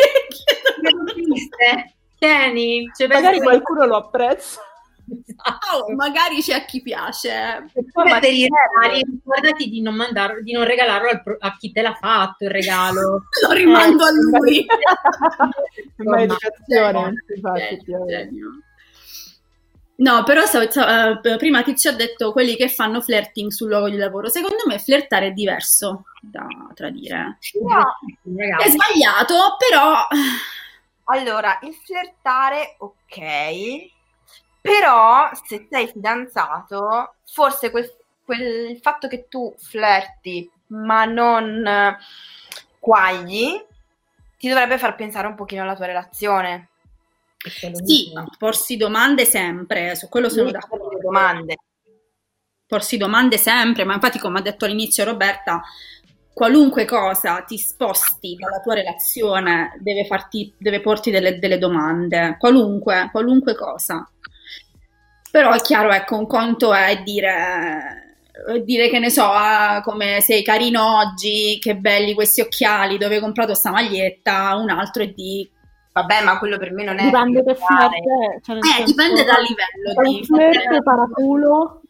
Tieni cioè, magari qualcuno lo apprezza Oh, magari c'è a chi piace. Poi per i regali, ricordati di non, mandarlo, di non regalarlo al, a chi te l'ha fatto il regalo. Lo rimando eh, a lui. Ma educazione, No, però so, so, uh, prima Tizio ha detto quelli che fanno flirting sul luogo di lavoro. Secondo me flirtare è diverso da tradire. No, è sbagliato, però... Allora, il flirtare, ok, però, se sei fidanzato, forse quel, quel il fatto che tu flirti ma non quagli ti dovrebbe far pensare un pochino alla tua relazione. Sì, porsi domande sempre, su quello sono d'accordo. Domande. Porsi domande sempre, ma infatti come ha detto all'inizio Roberta, qualunque cosa ti sposti dalla tua relazione deve, farti, deve porti delle, delle domande, qualunque, qualunque cosa. Però è chiaro, ecco, un conto è dire, dire che ne so, ah, come sei carino oggi, che belli questi occhiali, dove hai comprato sta maglietta, un altro è di Vabbè, ma quello per me non è. Dipende che flirt cioè eh, dipende dal livello di flirt paraculo.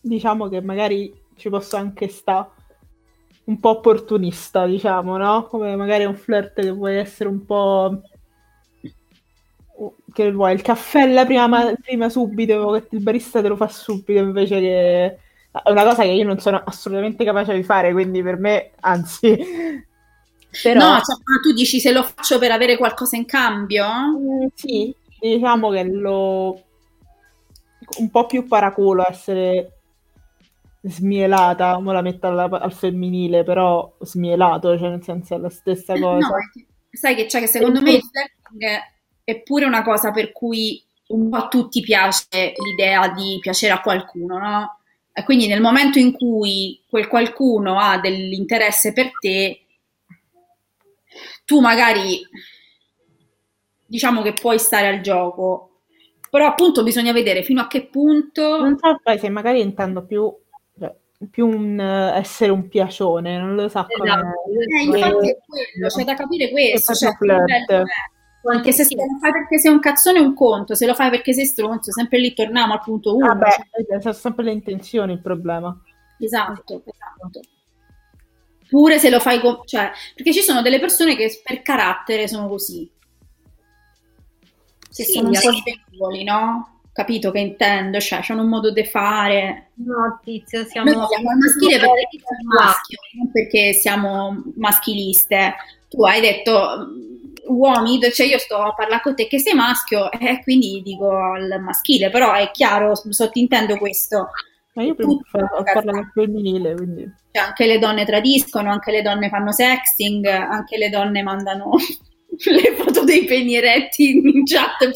Diciamo che magari ci posso anche stare un po' opportunista, diciamo, no? Come magari un flirt che può essere un po' che vuoi, il caffè la prima, prima subito, che il barista te lo fa subito invece che è una cosa che io non sono assolutamente capace di fare, quindi per me, anzi... Però... No, cioè, tu dici se lo faccio per avere qualcosa in cambio? Mm, sì, diciamo che lo... un po' più paraculo essere smielata, ora la metto alla, al femminile, però smielato, cioè nel senso è la stessa eh, cosa. No, sai che c'è che secondo me il flirting è pure una cosa per cui un po' a tutti piace l'idea di piacere a qualcuno, no? E quindi nel momento in cui quel qualcuno ha dell'interesse per te, tu magari diciamo che puoi stare al gioco, però appunto bisogna vedere fino a che punto... Non so poi se magari intendo più più un essere un piacione, non lo so esatto. come... Eh, infatti è quello, c'è da capire questo, cioè, anche se, se lo fai perché sei un cazzone è un conto, se lo fai perché sei stronzo, sempre lì torniamo al punto uno. Vabbè, cioè. sono sempre le intenzioni il problema. Esatto, esatto. Pure se lo fai con... Cioè, perché ci sono delle persone che per carattere sono così. Se sì, sono un po' svegli, no? capito che intendo, cioè hanno un modo di fare. No, tizio, siamo... Noi siamo al maschile perché siamo maschio, non perché siamo maschiliste. Tu hai detto uomini, cioè io sto a parlare con te che sei maschio e eh, quindi dico al maschile, però è chiaro, sottintendo questo. Ma io prima parlo al femminile, quindi... Cioè, anche le donne tradiscono, anche le donne fanno sexting, anche le donne mandano le foto dei peni eretti in chat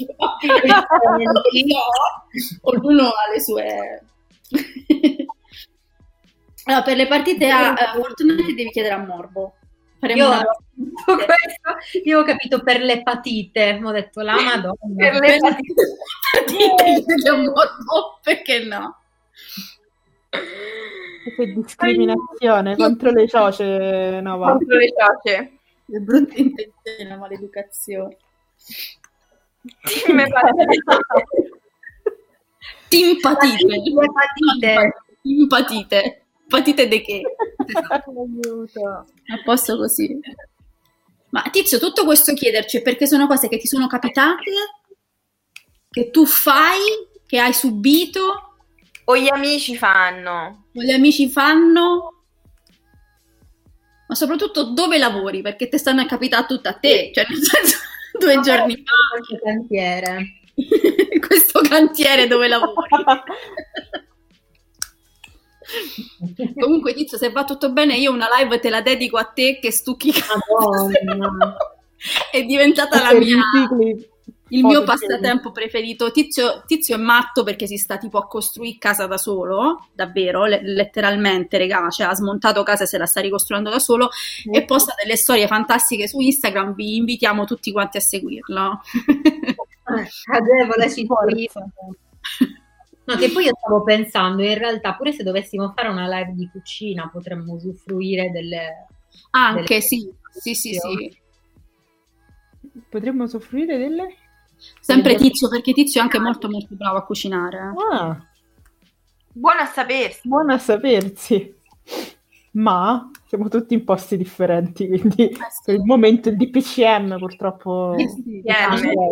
ognuno ha le sue allora, per le partite a uh, Fortnite devi chiedere a Morbo io, una... questo, io ho capito per l'epatite ho detto la madonna per l'epatite a Morbo perché no che discriminazione contro le cioce no, contro le cioce le brutte intenzioni, la maleducazione. Timpatite. Timpatite. Timpatite. Patite de che? Aiuto. A posto così. Ma Tizio, tutto questo chiederci è perché sono cose che ti sono capitate, che tu fai, che hai subito. O gli amici fanno. O gli amici fanno ma soprattutto dove lavori, perché ti stanno capitando tutto a te, cioè nel senso due no, giorni fa. Questo cantiere. questo cantiere dove lavori. Comunque, Tizio, se va tutto bene, io una live te la dedico a te che stucchi Madonna. È diventata la mia il mio passatempo preferito. Tizio, Tizio, è matto perché si sta tipo a costruire casa da solo, davvero, le- letteralmente, regà, cioè ha smontato casa e se la sta ricostruendo da solo mm. e posta delle storie fantastiche su Instagram. Vi invitiamo tutti quanti a seguirlo. Agevole ci No, che poi io stavo pensando, in realtà, pure se dovessimo fare una live di cucina, potremmo usufruire delle... Anche, delle sì, sì, sì, sì. Potremmo usufruire delle... Sempre Tizio, perché Tizio è anche molto molto bravo a cucinare. Ah. Buono a sapersi. Buono a sapersi. Ma siamo tutti in posti differenti, quindi eh sì. per il momento il DPCM purtroppo... Eh sì,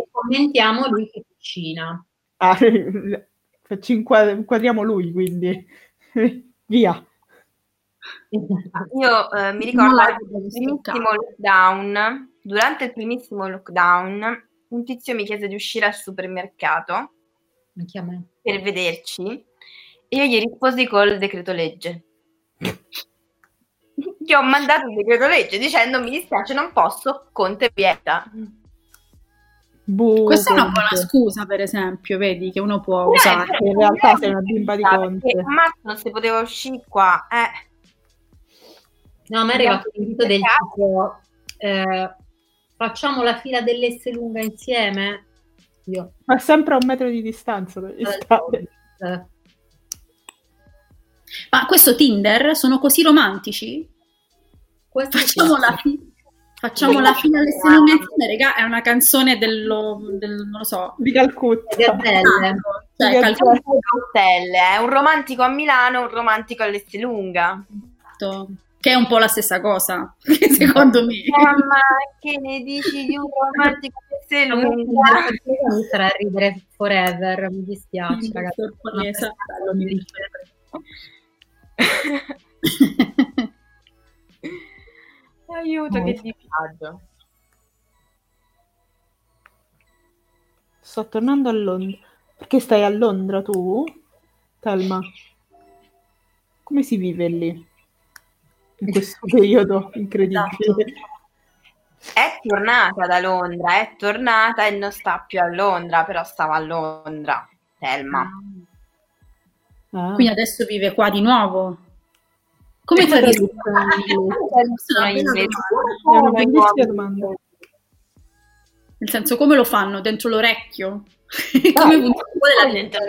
commentiamo lui che cucina. Ah, inquadriamo lui, quindi via. Io eh, mi ricordo il primissimo lockdown, durante il primissimo lockdown un tizio mi chiese di uscire al supermercato per vederci e io gli risposi col decreto legge. Gli ho mandato il decreto legge dicendo mi dispiace non posso, Conte vieta. Buh, Questa è una buona scusa, per esempio, vedi che uno può eh, usare. In realtà sei una bimba di Conte. Ma non si poteva uscire qua, eh. No, a me è arrivato il invito del tipo eh, facciamo la fila dell'S lunga insieme? Io. Ma sempre a un metro di distanza. Eh. Ma questo Tinder sono così romantici? Questo facciamo la, fi- facciamo la fila dell'S lunga insieme, raga, è una canzone dello, del, non lo so, di Calcutta. Gazzelle. Cioè, Calcutta. Gazzelle, è un romantico a Milano, un romantico all'S lunga. Esatto che è un po' la stessa cosa, secondo me. Mamma, che ne dici di un romantico che sei lunga? Mi farà ridere forever, mi dispiace, ragazzi. Aiuto, che disagio. Sto tornando a Londra. Perché stai a Londra tu, Telma? Come si vive lì? In questo periodo incredibile. Esatto. È tornata da Londra, è tornata e non sta più a Londra, però stava a Londra, Telma. Ah. Quindi adesso vive qua di nuovo. Come ti traduci? Nel senso, come lo fanno? Dentro l'orecchio? come funziona dentro?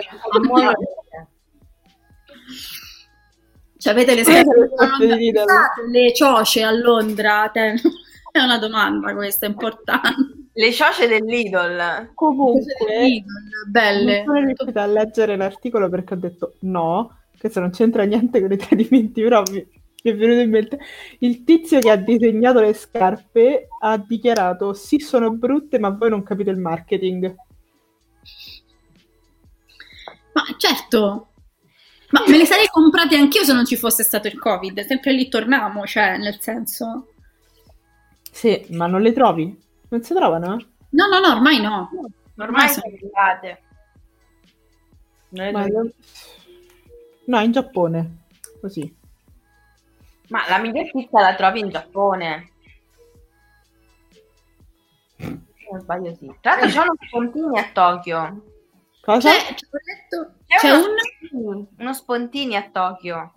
Cioè, avete le, le cioce a Londra? È una domanda questa importante. Le cioce dell'Idol. Comunque, dell'Idol, belle. Non sono riuscita a leggere l'articolo perché ho detto no, questo non c'entra niente con i tradimenti, però mi, mi è venuto in mente. Il tizio che ha disegnato le scarpe ha dichiarato sì sono brutte ma voi non capite il marketing. Ma certo, ma me le sarei comprate anch'io se non ci fosse stato il Covid, sempre lì torniamo, cioè, nel senso... Sì, ma non le trovi? Non si trovano? No, no, no, ormai no. Ormai, sono arrivate. Ma io... No, in Giappone, così. Ma la miglior pizza la trovi in Giappone. Non sbaglio sì. Tra l'altro c'è uno spontini a Tokyo. Cosa? C'è, c'è, c'è uno, uno spontini a Tokyo.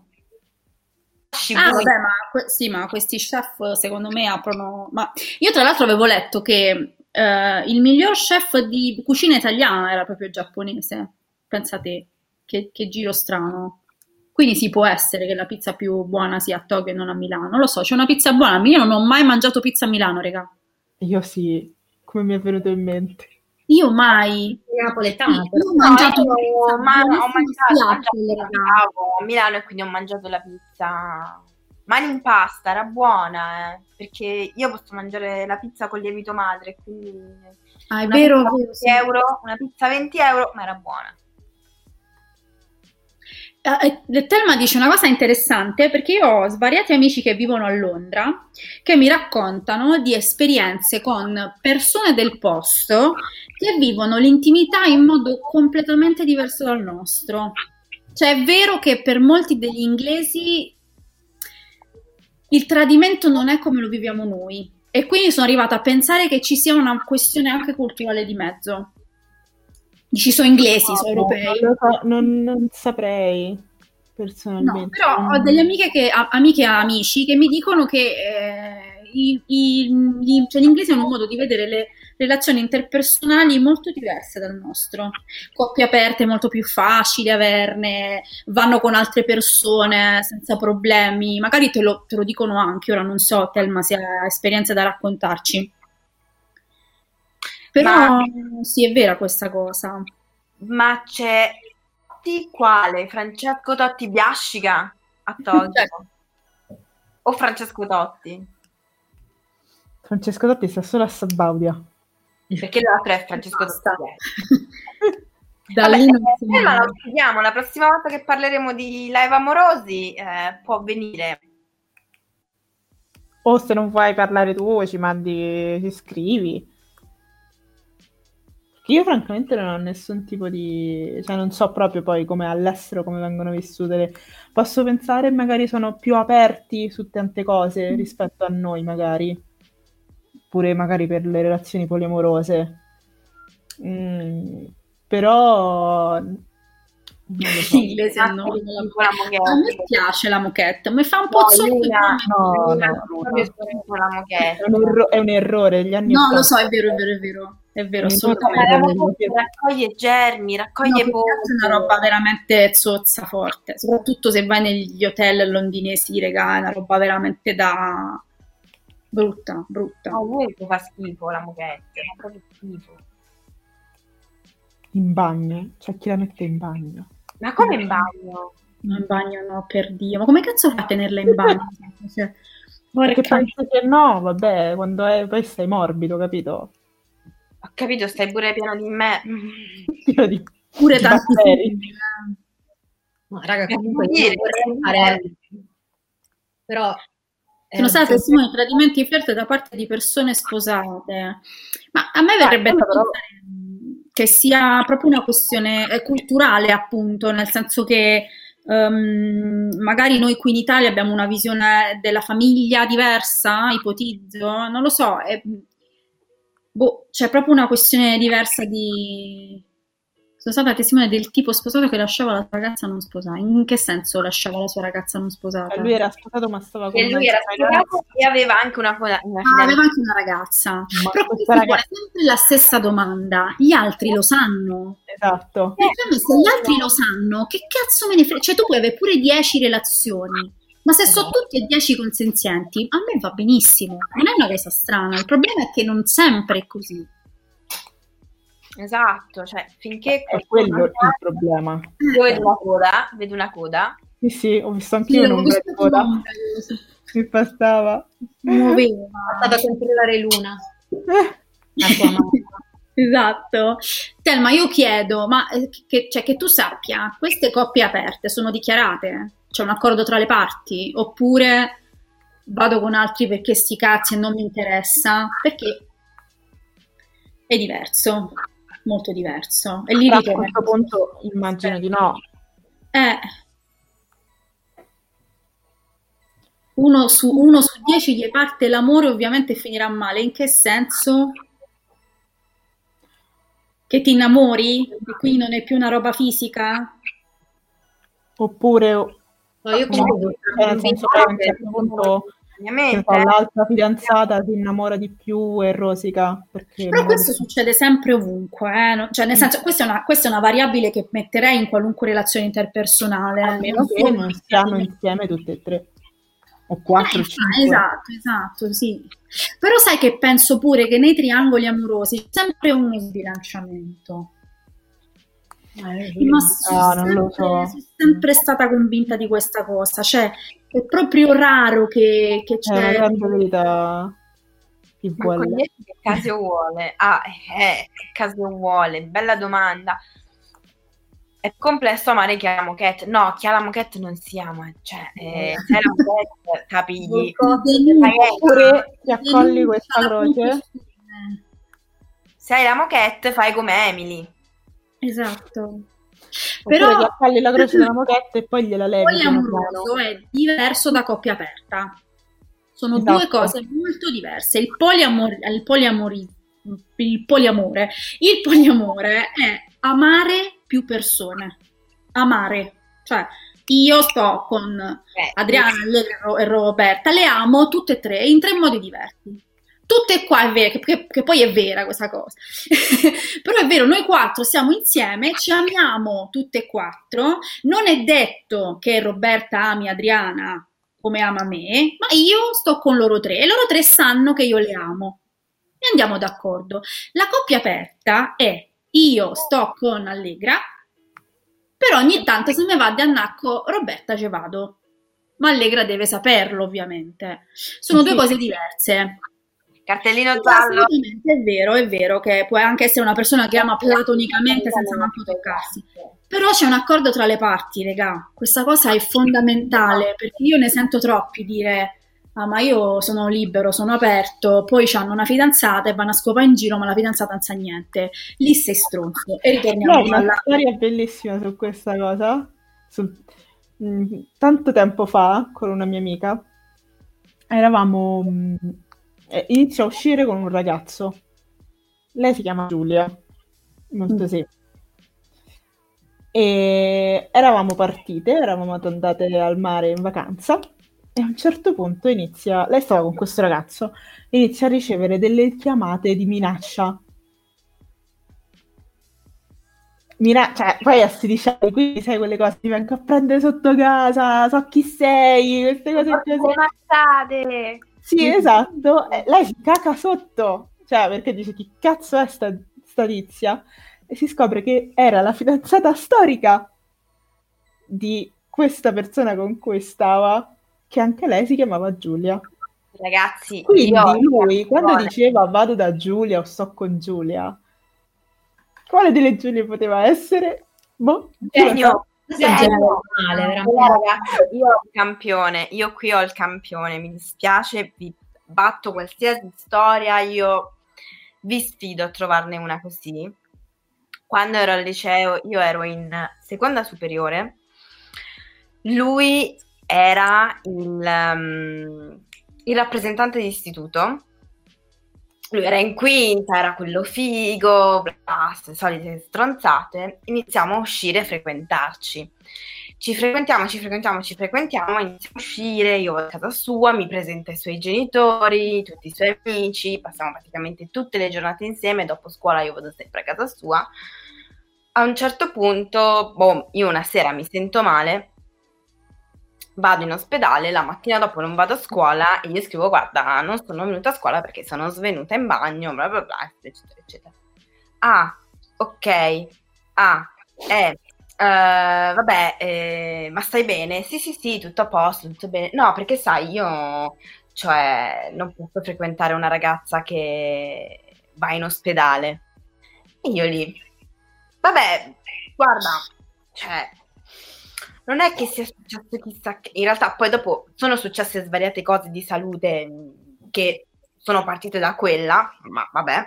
Ah, vabbè, ma, sì, ma questi chef secondo me aprono. Ma io, tra l'altro, avevo letto che eh, il miglior chef di cucina italiana era proprio giapponese. Pensate, che, che giro strano. Quindi si può essere che la pizza più buona sia a Tokyo e non a Milano. Non lo so, c'è una pizza buona a Milano, non ho mai mangiato pizza a Milano, raga. Io sì, come mi è venuto in mente. Io mai. Napoletana. Io ho mangiato no, io, ma ho mangiato, mangiato a Milano e quindi ho mangiato la pizza. Mani in pasta, era buona, eh, perché io posso mangiare la pizza con lievito madre, quindi ah, è vero, vero, 20 sì. euro, una pizza 20 euro, ma era buona. Uh, Telma dice una cosa interessante perché io ho svariati amici che vivono a Londra che mi raccontano di esperienze con persone del posto che vivono l'intimità in modo completamente diverso dal nostro. Cioè è vero che per molti degli inglesi il tradimento non è come lo viviamo noi e quindi sono arrivata a pensare che ci sia una questione anche culturale di mezzo. Ci sono inglesi, no, sono europei. Non, so, non, non saprei personalmente. No, però ho delle amiche, che, amiche e amici che mi dicono che eh, i, i, gli, cioè, gli inglesi hanno un modo di vedere le relazioni interpersonali molto diverse dal nostro. Coppie aperte è molto più facile averne, vanno con altre persone senza problemi, magari te lo, te lo dicono anche, ora non so Telma se ha esperienze da raccontarci. Però Ma... sì, è vera questa cosa. Ma c'è Totti quale? Francesco Totti Biascica a Tokyo? Certo. o Francesco Totti? Francesco Totti sta solo a Sabaudia. Perché l'altro è Francesco Totti. da lì non si eh, ma lo chiediamo, la prossima volta che parleremo di live amorosi eh, può venire. O se non vuoi parlare tu, ci mandi, ci scrivi. Io francamente non ho nessun tipo di... cioè non so proprio poi come all'estero come vengono vissute le... Posso pensare magari sono più aperti su tante cose mm. rispetto a noi magari, pure magari per le relazioni poliamorose. Mm, però... So. Noi, la... a me piace la moquette, mi fa un po' no, Luna, no, no, no, no. È, un erro- è un errore degli anni No, 80. lo so, è vero, è vero, è vero. È vero, assolutamente. Raccoglie germi, raccoglie no, polpo. È una roba veramente zozza forte, soprattutto se vai negli hotel londinesi, regà, è una roba veramente da... brutta, brutta. No, lui fa schifo la moquette, fa proprio schifo. In bagno? C'è chi la mette in bagno. Ma come in bagno? No, in bagno no, per Dio. Ma come cazzo fa a tenerla in bagno? cioè, Perché penso che no, vabbè, quando è, poi stai morbido, capito? Ho capito, stai pure pieno di me. Pieno di pure tanti No, raga, comunque io vorrei fare... Però sono state testimoni di tradimenti e flirt da parte di persone sposate. Ma a me verrebbe da pensare che sia proprio una questione eh, culturale, appunto, nel senso che um, magari noi qui in Italia abbiamo una visione della famiglia diversa, ipotizzo, non lo so, è, boh, c'è proprio una questione diversa di sono stata testimone del tipo sposato che lasciava la sua ragazza non sposata. In che senso lasciava la sua ragazza non sposata? Lui era sposato, ma stava con E lui era sposato e aveva anche una, una, ah, aveva anche una ragazza. Ma Però qui ragazza... sempre la stessa domanda. Gli altri lo sanno. Esatto. E eh, se gli altri lo sanno, che cazzo me ne frega? Cioè, tu puoi avere pure 10 relazioni. Ma se sono esatto. tutti e 10 consenzienti, a me va benissimo. Non è una cosa strana. Il problema è che non sempre è così. Esatto, cioè finché... È quello il problema. Io vedo una coda, vedo una coda. Sì, sì, ho visto anch'io sì, un'ombra di coda. Mi passava. Muoveva. Stava a controllare Luna. La sua mamma. Esatto. Telma, io chiedo, ma eh, che, cioè, che tu sappia, queste coppie aperte sono dichiarate? C'è un accordo tra le parti? Oppure vado con altri perché sti cazzi e non mi interessa? Perché è diverso molto diverso. E lì a questo punto immagino di no. Eh. Uno su, uno su dieci gli parte l'amore ovviamente finirà male. In che senso? Che ti innamori e quindi non è più una roba fisica? Oppure... No, io comunque... Eh, nel senso che a un certo punto l'altra fidanzata si innamora di più e rosica. Però questo di... succede sempre ovunque, eh? no? cioè, nel senso, questa è, una, questa è, una, variabile che metterei in qualunque relazione interpersonale. A meno che non stiano insieme tutte e tre. O quattro, eh, cinque. Esatto, esatto, sì. Però sai che penso pure che nei triangoli amorosi c'è sempre uno sbilanciamento. Eh, ma sono, ah, sempre, so. sono sempre stata convinta di questa cosa, cioè è proprio raro che, che c'è... È una grande verità. Vuole? Che caso vuole? Ah, eh, che caso vuole? Bella domanda. È complesso amare chi ha la moquette. No, chi ha la moquette non si ama. Cioè, eh, se la moquette, capigli. Oppure ti accogli questa croce. Se hai la moquette, fai come Emily. Esatto. Però che falli la croce della moquette e poi gliela levi. Il poliamoroso è diverso da coppia aperta. Sono esatto. due cose molto diverse. Il, poliamor- il, poliamori- il poliamore. Il poliamore è amare più persone. Amare. Cioè, io sto con eh, Adriana e Roberta, le amo tutte e tre in tre modi diversi tutte qua è vero, che, che, poi è vera questa cosa, però è vero, noi quattro siamo insieme, ci amiamo tutte e quattro, non è detto che Roberta ami Adriana come ama me, ma io sto con loro tre e loro tre sanno che io le amo e andiamo d'accordo. La coppia aperta è io sto con Allegra, però ogni tanto se ne va di annacco Roberta ce vado. Ma Allegra deve saperlo, ovviamente. Sono sì. due cose diverse. Cartellino giallo. Assolutamente è vero, è vero che può anche essere una persona che ama platonicamente senza manco toccarsi. Però c'è un accordo tra le parti, regà. Questa cosa è fondamentale perché io ne sento troppi dire ah ma io sono libero, sono aperto, poi hanno una fidanzata e vanno a scopare in giro ma la fidanzata non sa niente. Lì sei stronzo. E ritorniamo no, alla... storia bellissima su questa cosa. Su... Mm, tanto tempo fa, con una mia amica, eravamo mm, eh, inizia a uscire con un ragazzo. Lei si chiama Giulia, molto mm. sì. E eravamo partite, eravamo andate al mare in vacanza e a un certo punto inizia, lei stava con questo ragazzo, inizia a ricevere delle chiamate di minaccia. Mina- cioè, poi a 16 anni, quindi sai quelle cose, ti vengo a prendere sotto casa, so chi sei, queste cose così. Ammazzate! Sì, esatto. Eh, lei si caca sotto, cioè perché dice chi cazzo è sta, sta tizia? E si scopre che era la fidanzata storica di questa persona con cui stava, che anche lei si chiamava Giulia. Ragazzi, quindi lui quando diceva vado da Giulia o sto con Giulia, quale delle Giulie poteva essere? Boh, genio, Male, ragazzi, io ho il campione, io qui ho il campione, mi dispiace, vi batto qualsiasi storia, io vi sfido a trovarne una così. Quando ero al liceo, io ero in seconda superiore, lui era il, um, il rappresentante di istituto lui era in quinta, era quello figo, le solite stronzate, iniziamo a uscire e frequentarci. Ci frequentiamo, ci frequentiamo, ci frequentiamo, iniziamo a uscire, io vado a casa sua, mi presenta i suoi genitori, tutti i suoi amici, passiamo praticamente tutte le giornate insieme, dopo scuola io vado sempre a casa sua. A un certo punto, boh, io una sera mi sento male, vado in ospedale, la mattina dopo non vado a scuola e gli scrivo guarda non sono venuta a scuola perché sono svenuta in bagno, bla bla bla, eccetera, eccetera. Ah, ok, ah, eh, Uh, vabbè, eh, ma stai bene? Sì, sì, sì, tutto a posto, tutto bene. No, perché sai, io cioè, non posso frequentare una ragazza che va in ospedale. E io lì, vabbè, guarda, cioè, non è che sia successo chissà che, in realtà poi dopo sono successe svariate cose di salute che sono partite da quella, ma vabbè,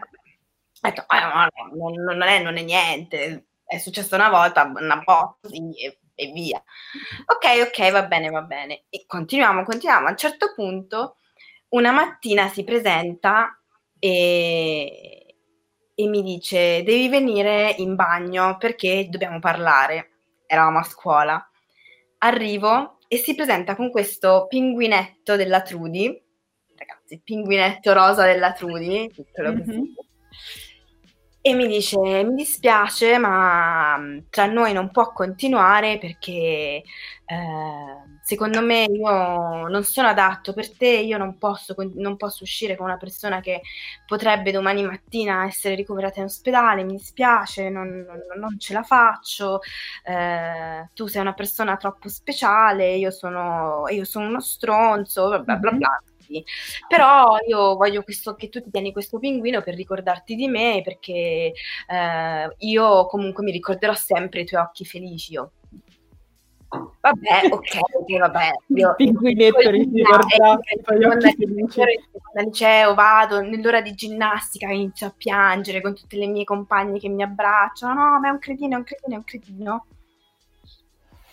detto, ah, no, no, non, è, non, è, niente, è successo una volta, una botta e, e, via. Ok, ok, va bene, va bene. E continuiamo, continuiamo. A un certo punto una mattina si presenta e, e mi dice, devi venire in bagno perché dobbiamo parlare. Eravamo a scuola arrivo e si presenta con questo pinguinetto della Trudy, ragazzi, pinguinetto rosa della Trudy, piccolo così, mm-hmm. E mi dice, mi dispiace, ma tra noi non può continuare perché... Eh, secondo me io non sono adatto per te, io non posso, non posso, uscire con una persona che potrebbe domani mattina essere ricoverata in ospedale, mi dispiace, non, non, ce la faccio, eh, tu sei una persona troppo speciale, io sono, io sono uno stronzo, bla bla bla. Mm-hmm. Bla. Però io voglio questo, che tu ti tieni questo pinguino per ricordarti di me, perché eh, io comunque mi ricorderò sempre i tuoi occhi felici. Io Vabbè, ok, vabbè. Io, Pinguinetto ricordato. Liceo vado, nell'ora di ginnastica inizio a piangere con tutte le mie compagne che mi abbracciano. No, ma è un cretino, è un cretino, è un cretino.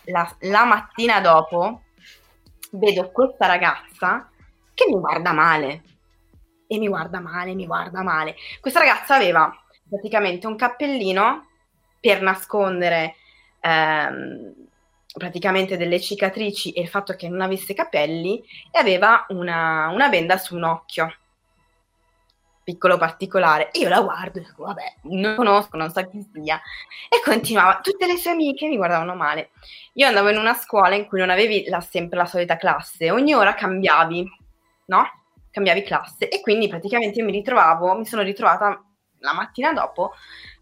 La, la mattina dopo vedo questa ragazza che mi guarda male. E mi guarda male, mi guarda male. Questa ragazza aveva praticamente un cappellino per nascondere... Ehm, praticamente delle cicatrici e il fatto che non avesse capelli e aveva una, una benda su un occhio piccolo particolare. Io la guardo e dico, vabbè, non conosco, non so chi sia. E continuava, tutte le sue amiche mi guardavano male. Io andavo in una scuola in cui non avevi la, sempre la solita classe, ogni ora cambiavi, no? Cambiavi classe e quindi praticamente mi ritrovavo, mi sono ritrovata la mattina dopo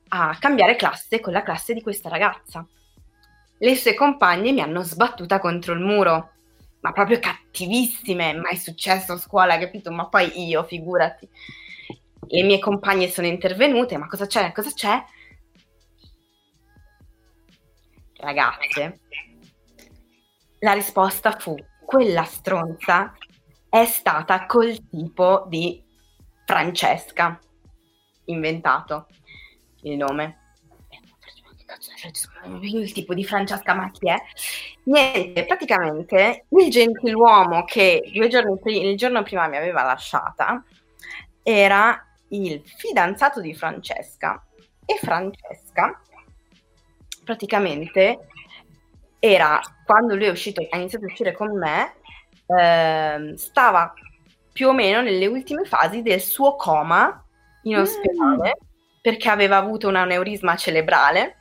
a cambiare classe con la classe di questa ragazza le sue compagne mi hanno sbattuta contro il muro, ma proprio cattivissime, mai successo a scuola, capito? Ma poi io, figurati. Le mie compagne sono intervenute, ma cosa c'è? Cosa c'è? Ragazze, la risposta fu, quella stronza è stata col tipo di Francesca, inventato il nome il tipo di Francesca Macchiè. Niente, praticamente il gentiluomo che due giorni prima, il giorno prima mi aveva lasciata era il fidanzato di Francesca e Francesca praticamente era quando lui è uscito, ha iniziato a uscire con me, eh, stava più o meno nelle ultime fasi del suo coma in ospedale mm. perché aveva avuto un aneurisma cerebrale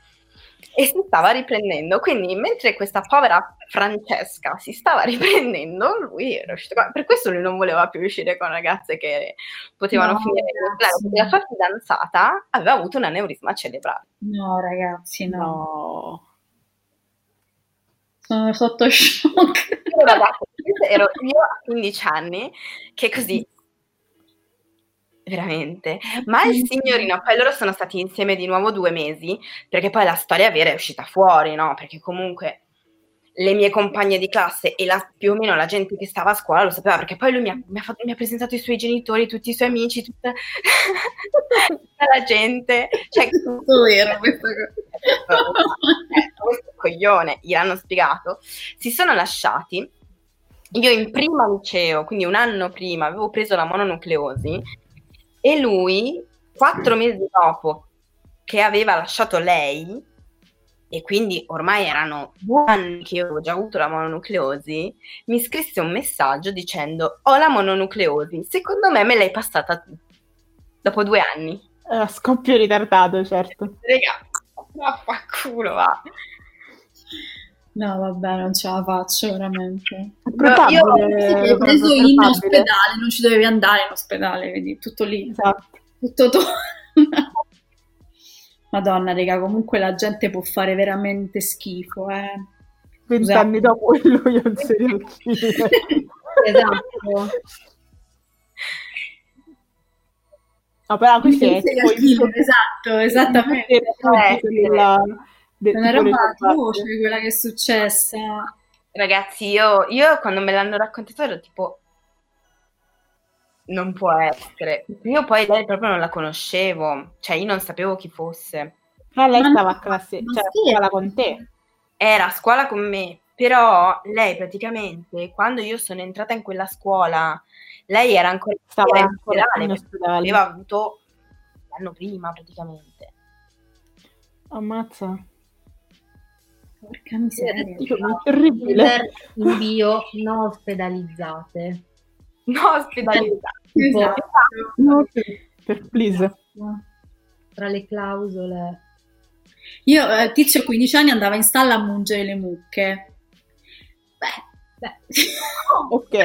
e si stava riprendendo. Quindi, mentre questa povera Francesca si stava riprendendo, lui era uscito. Per questo lui non voleva più uscire con ragazze che potevano no, finire in La sua fidanzata aveva avuto un aneurisma cerebrale. No, ragazzi, no. Sono sotto shock. Ero, ero io a 15 anni che così veramente. Ma il signorino, poi loro sono stati insieme di nuovo due mesi, perché poi la storia vera è uscita fuori, no? Perché comunque le mie compagne di classe e la, più o meno la gente che stava a scuola lo sapeva, perché poi lui mi ha, mi ha, fatto, mi ha presentato i suoi genitori, tutti i suoi amici, tutta, tutta la gente. Cioè, tutto vero questa cosa. Eh, questo coglione, gliel'hanno spiegato. Si sono lasciati. Io in prima liceo, quindi un anno prima, avevo preso la mononucleosi e lui, quattro mesi dopo che aveva lasciato lei, e quindi ormai erano due anni che io avevo già avuto la mononucleosi, mi scrisse un messaggio dicendo ho la mononucleosi, secondo me me l'hai passata tu, dopo due anni. Uh, scoppio ritardato, certo. Raga, vaffanculo, va. No, vabbè, non ce la faccio veramente. No, io ho preso in ospedale, non ci dovevi andare in ospedale, vedi, tutto lì. Esatto. Tutto to- Madonna, raga, comunque la gente può fare veramente schifo, eh. Vent'anni dopo lui è un serial killer. esatto. No, però questo è serial killer, esatto, esattamente. Della, de, non era una voce quella che è successa. Ragazzi, io, io quando me l'hanno raccontato ero tipo non può essere. Io poi lei proprio non la conoscevo, cioè io non sapevo chi fosse. Ma lei stava a classe, cioè a scuola con te. Era a scuola con me, però lei praticamente quando io sono entrata in quella scuola, lei era ancora, stava in ancora ospedale, aveva avuto l'anno prima praticamente. Ammazza. Porca miseria. Terribile. In bio non ospedalizzate. No, ospedalizzate. Esatto. No, per please. Tra le clausole. Io, eh, tizio a 15 anni, andava in stalla a mungere le mucche. Beh, beh. ok.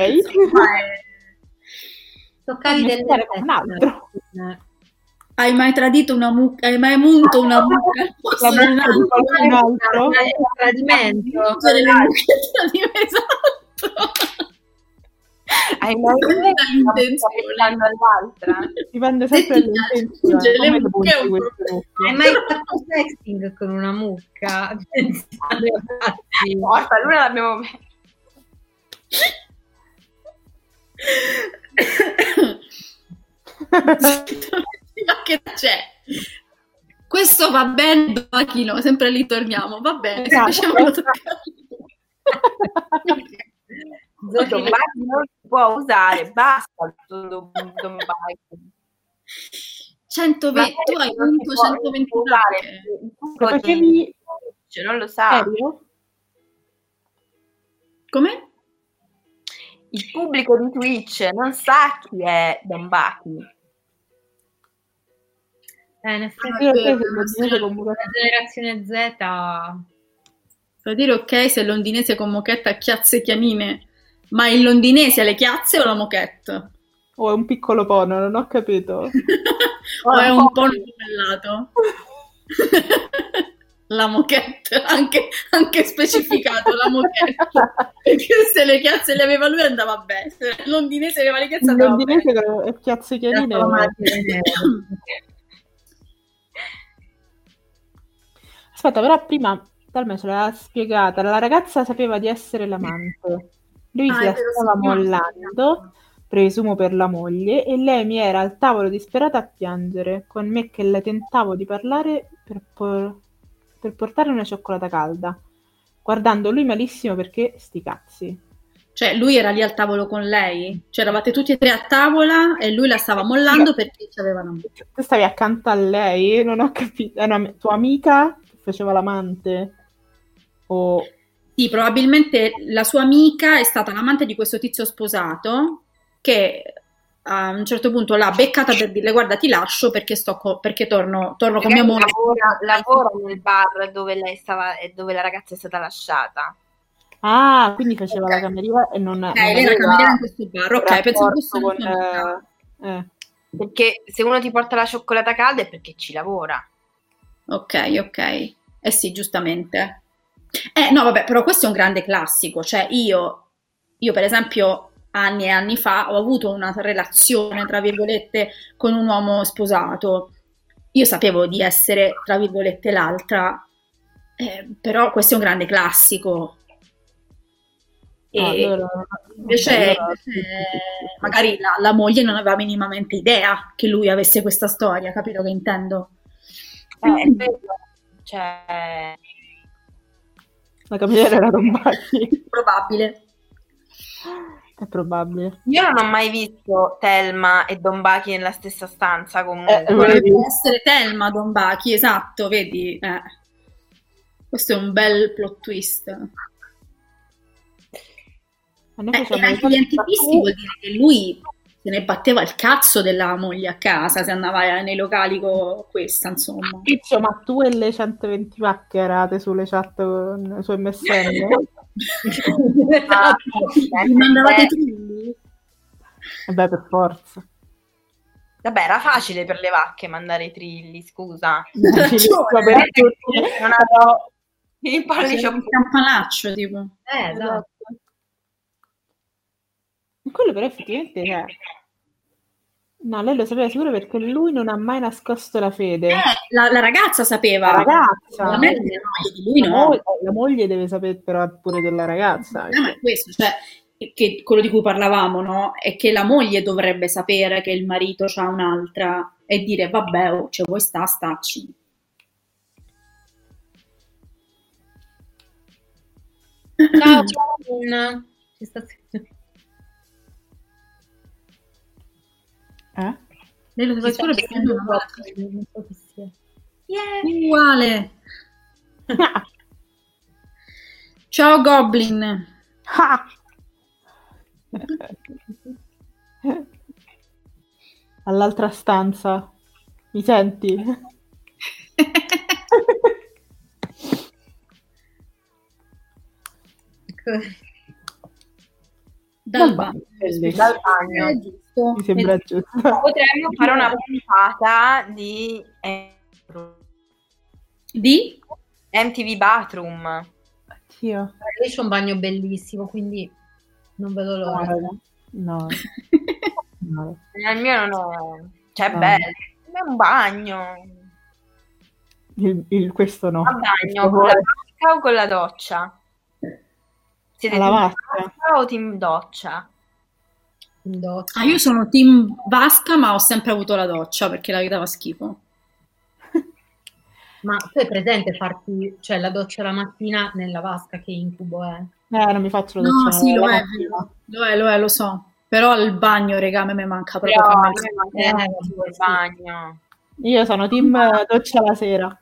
Toccavi del un altro. Hai mai tradito una mucca? Hai mai munto una mucca? La mucca di qualcun altro? Tradimento. Mungere le mucche esatto. Hai mai all'altra? Dipende sempre dall'intenzione. Hai mai fatto sexting con una mucca? Porta, l'una l'abbiamo messa. Ma che c'è? Questo va bene, Bachino, sempre lì torniamo, va bene, Esatto. Don Bacchi non si può usare, basta. Don, don Bacchi. 120, tu hai non si punto può 120 usare mucche. il Lo pubblico facevi di- cioè, non lo sa. serio? Come? Il pubblico di Twitch non sa chi è Don Bacchi. Eh, in effetti, comunque- la generazione Z Per dire ok se londinese con mochetta a chiazze chianine, ma il londinese ha le chiazze o la mochetta? O è un piccolo pono, non ho capito. o è un po' gemellato? la moquette, anche, anche specificato la moquette. Perché se le chiazze le aveva lui andava bene, se il londinese aveva le chiazze andava bene. londinese con le piazze chiarine. Aspetta, però prima Talme ce l'ha spiegata. La ragazza sapeva di essere l'amante. Lui Ah, si la stava mollando, presumo per la moglie, e lei mi era al tavolo disperata a piangere, con me che le tentavo di parlare per, por- per portare una cioccolata calda, guardando lui malissimo perché sti cazzi. Cioè, lui era lì al tavolo con lei? Cioè, eravate tutti e tre a tavola e lui la stava mollando perché c'aveva una Tu stavi accanto a lei? Non ho capito. Era una tua amica che faceva l'amante? O... Sì, probabilmente la sua amica è stata l'amante di questo tizio sposato che a un certo punto l'ha beccata per dirle guarda ti lascio perché, sto co- perché torno, torno con mia moglie. lavora, lavora nel bar dove lei stava e dove la ragazza è stata lasciata. Ah, quindi faceva Ok. la cameriera e non, Ok, non lei era cameriera in questo bar, ok, penso fosse con... amica. eh, Perché se uno ti porta la cioccolata calda è perché ci lavora. Ok, ok. Eh sì, giustamente. Eh no, vabbè, però questo è un grande classico, cioè io, io per esempio anni e anni fa ho avuto una relazione, tra virgolette, con un uomo sposato. Io sapevo di essere, tra virgolette, l'altra, eh, però questo è un grande classico. E ah, allora, invece, allora, magari la, la, moglie non aveva minimamente idea che lui avesse questa storia, capito che intendo? Eh, cioè... La cameriera era Rombacchi. Probabile. È probabile. Io non ho mai visto Telma e Don Bachi nella stessa stanza comunque. Eh, Dovrebbe essere Telma Don Bachi, esatto, vedi? Eh. Questo è un bel plot twist. Eh, e anche gli antiquisti vuol dire che lui se ne batteva il cazzo della moglie a casa se andava nei locali con questa, insomma. Piccio, ma tu e le 120 pacche erate sulle chat con, su MSN? ah, Mi mandavate trilli? Vabbè, per forza. Vabbè, era facile per le vacche mandare i trilli, scusa. per tutti. Non avevo... Il pollice un campanaccio, tipo. Eh, esatto. Quello però effettivamente è... No, lei lo sapeva sicuro perché lui non ha mai nascosto la fede. Eh, la, la, ragazza sapeva. La ragazza. La, moglie, lui no. La moglie, la moglie, deve sapere però pure della ragazza. No, ma è questo, cioè, che, quello di cui parlavamo, no? È che la moglie dovrebbe sapere che il marito ha un'altra e dire, vabbè, oh, cioè, vuoi sta, stacci. Ciao, ciao. Ci sta Eh? Lei lo deve solo perché non so chi sia. Yeah. Uguale. Ciao Goblin. All'altra stanza. Mi senti? Dal bagno. Dal bagno. Giusto. Mi sembra giusto. Potremmo fare una puntata di di MTV Bathroom. Io. Io c'ho un bagno bellissimo, quindi non vedo l'ora. No. no. Nel mio non è... Cioè, no. bello. È un bagno. Il, il, questo no. Un bagno con la vasca o con la doccia? Siete alla vasca o team doccia? Doccia. Ah, io sono team vasca, ma ho sempre avuto la doccia perché la vita fa schifo. ma tu hai presente farti, cioè la doccia la mattina nella vasca che incubo è? Eh, non mi faccio la doccia. No, sì, lo è, lo è, lo è, lo so. Però il bagno, regà, me manca proprio. Però, me manca eh, il bagno. Io sono team doccia la sera.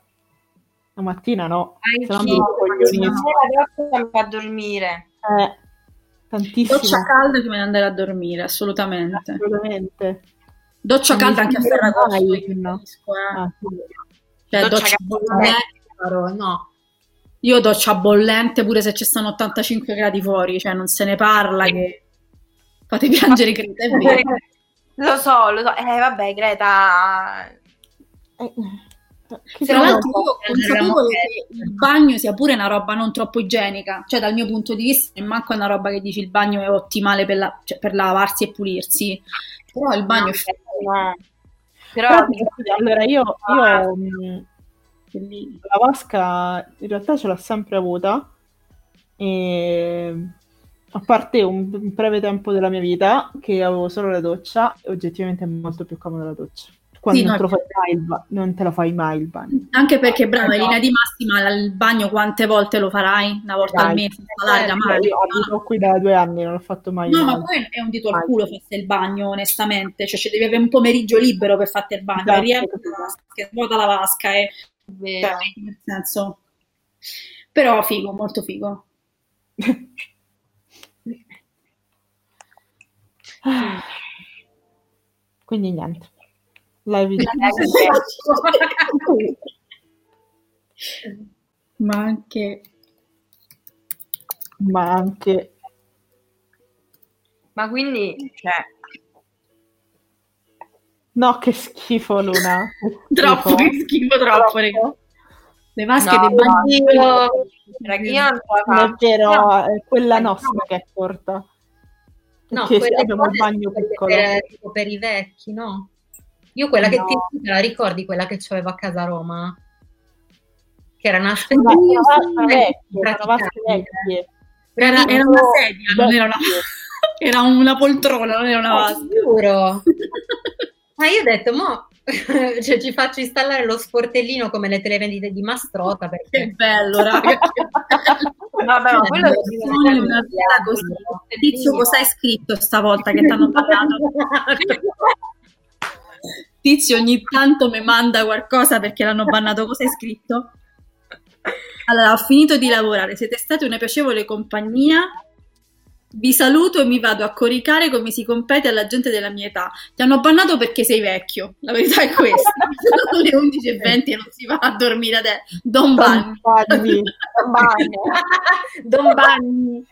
La mattina no. Anch'io, la sera mi fa dormire. Eh, tantissimo. Doccia calda prima di andare a dormire, assolutamente. Assolutamente. Doccia calda anche a Ferragosto. No. Eh. Ah, sì. Cioè, doccia, doccia bollente, no. Io doccia bollente pure se ci stanno 85 gradi fuori, cioè non se ne parla che fate piangere Greta, è vero. Lo so, lo so. Eh vabbè, Greta... Eh. Tra l'altro io consapevole che il bagno sia pure una roba non troppo igienica, cioè dal mio punto di vista manco è una roba che dici il bagno è ottimale per, la, cioè, per lavarsi e pulirsi, però il bagno no, è no. Però, però allora io, io mh, la vasca in realtà ce l'ho sempre avuta. E a parte un, un breve tempo della mia vita che avevo solo la doccia, oggettivamente è molto più comoda la doccia quando sì, non, no, te mai, non, te lo fai mai il bagno. Anche perché, bravo, in linea di massima il bagno quante volte lo farai? Una volta Dai. al mese? Eh, mai. Io abito qui da due anni, non l'ho fatto mai. No, ma poi è un dito al culo farsi il bagno, onestamente. Cioè, ci devi avere un pomeriggio libero per farti il bagno. Esatto. Riempie la vasca, svuota la vasca e... Vero. Cioè, nel senso... Però figo, molto figo. Quindi niente. Live ma anche ma anche ma quindi cioè no che schifo Luna. Troppo che schifo troppo, troppo. le maschere no, dei bagni io, non è vero è quella nostra che è corta. No, Che abbiamo il bagno piccolo. Per, per i vecchi, no? Io quella che No. ti te la ricordi, quella che c'avevo a casa a Roma? Che era una erano vasche praticabile. vecchie. Era, era una sedia, non era una, era una poltrona, non era una vasca. giuro. Ma io ho detto, mo cioè, ci faccio installare lo sportellino come le televendite di Mastrota Che perché bello, raga. che bello. Vabbè, ma quello Sogni una vita così. Tizio, cosa hai scritto stavolta che ti hanno bannato? Tizio ogni tanto mi manda qualcosa perché l'hanno bannato. Cosa hai scritto? Allora, ho finito di lavorare, siete stati una piacevole compagnia. Vi saluto e mi vado a coricare come si compete alla gente della mia età. Ti hanno bannato perché sei vecchio. La verità è questa. Sono le 11.20 e non si va a dormire adesso. Don Bagni. Bagni. Don Bagni.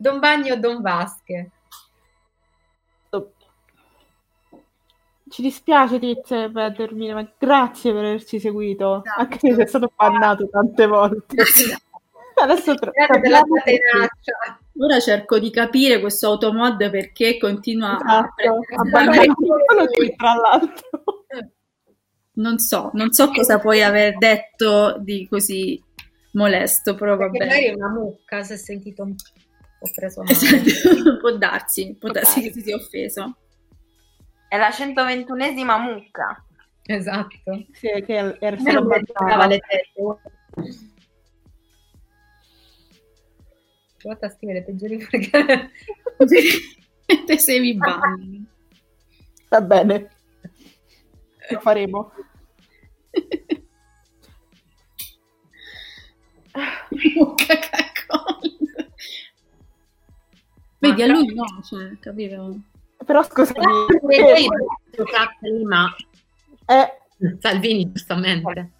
Don Bagni o Don Vasche. Ci dispiace per dormire, ma grazie per averci seguito. Esatto. Anche se sei stato bannato tante volte. Adesso tra-. Ora cerco di capire questo automod perché continua a Esatto, ha bannato solo te, tra l'altro. Non so, non so cosa puoi aver detto di così molesto, però va Perché magari bene. è una mucca, si è sentito un po' preso male. Esatto, Può darsi, può Può darsi darsi. che si sia offeso. È la 121esima mucca. Esatto. Sì, che era toccava bannato. le tette. Provate a scrivere peggiori perché... Te sei mi bagni. Va bene, lo faremo. Mucca caccolla. Vedi, a lui no, cioè, capito? Però scusami, Io giocavo prima eh, Salvini giustamente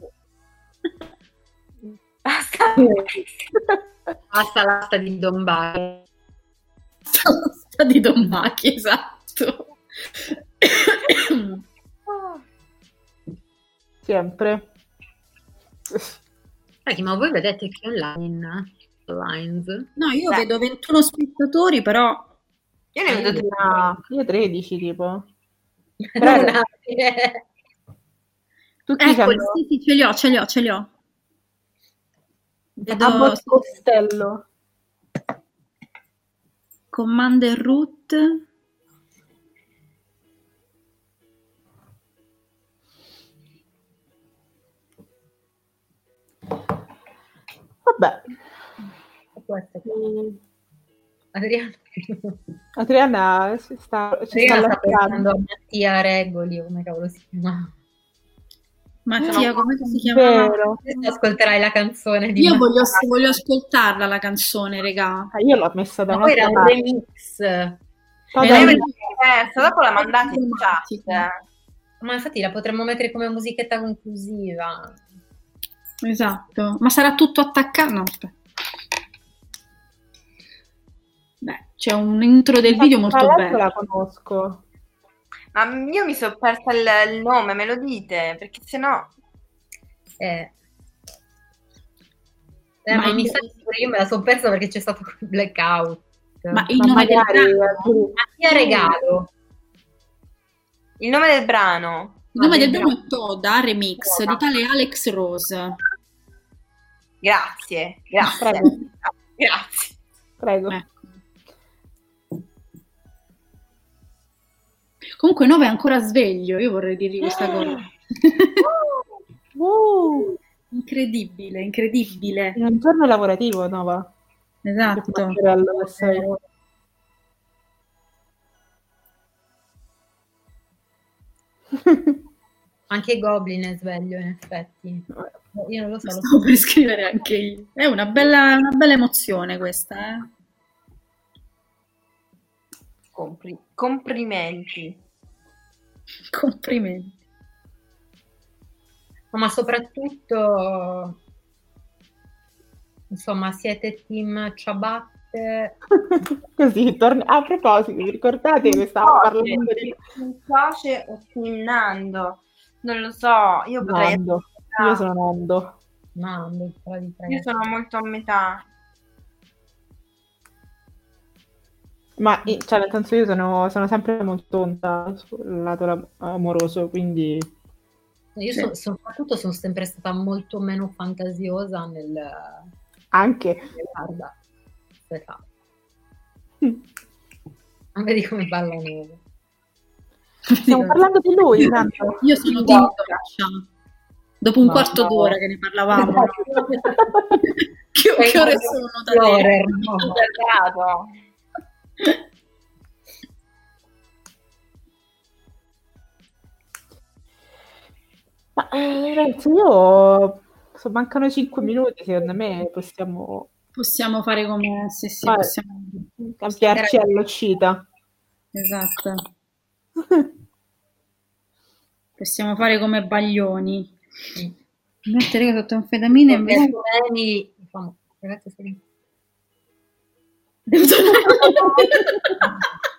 Basta. basta l'asta di Don Bari Sta di Don Bacchi, esatto. sempre. Senti, ma voi vedete che online lines No, io Beh. vedo 21 spettatori, però Io ne vedo tre. Ah, io 13 tipo. non aprire. Tutti Ecco, hanno sì, sì, ce li ho, ce li ho, ce li ho. Vedo Abbott Costello. Commander Root. Vabbè, Questo mm, Adriano Adriana si sta, ci sta Adriano sta pensando allacciando. a Mattia Regoli come cavolo si chiama Mattia, come si. Adesso ascolterai la canzone di Io voglio, voglio ascoltarla la canzone, regà. Ah, io l'ho messa da Ma poi era un'altra un parte. remix Eh, dopo la mandate in chat. ma infatti la potremmo mettere come musichetta conclusiva Esatto. Ma sarà tutto attaccato? No, aspetta. Beh, c'è un intro del video molto bello. la conosco. Ma io mi sono persa il, il nome, me lo dite? Perché sennò... Eh. Eh, Ma mi sa che io me la sono persa perché c'è stato il blackout. Ma il Ma nome del brano, eh, Mattia Regalo. Il nome del brano. il nome del brano è Toda Remix Toda. di tale Alex Rose. Grazie, grazie. Prego. Grazie. prego. Ecco. Comunque 9 è ancora sveglio, io vorrei dirgli questa cosa. Uh, incredibile, incredibile. in un giorno lavorativo, Nova. Esatto. Anche Goblin è sveglio, in effetti. Io non lo so. lo Stavo per scrivere anche io. È una bella, una bella emozione questa, eh? Compri- complimenti. Complimenti. Ma soprattutto, insomma, siete team ciabatte. Così, torna... A proposito, vi ricordate che stavamo parlando di Mi piace o Team Nando? Non lo so, io potrei... Nando? Io sono Nando. Di Io sono molto a metà. Ma cioè, nel senso io sono, sono sempre molto tonta sul lato amoroso, quindi... Io so, soprattutto sono sempre stata molto meno fantasiosa nel... Anche? Guarda, aspetta. Mm. Vedi come balla neve. Stiamo parlando di lui, tanto. Io sono Team Dopo un no, quarto no. d'ora che ne parlavamo. che, che ore sono da te? Ma eh, ragazzi, io so, mancano 5 minuti, secondo me possiamo possiamo fare come se sì, Vai, possiamo cambiarci all'uscita. Esatto. possiamo fare come baglioni. Mettere sotto anfetamina invece ragazzi,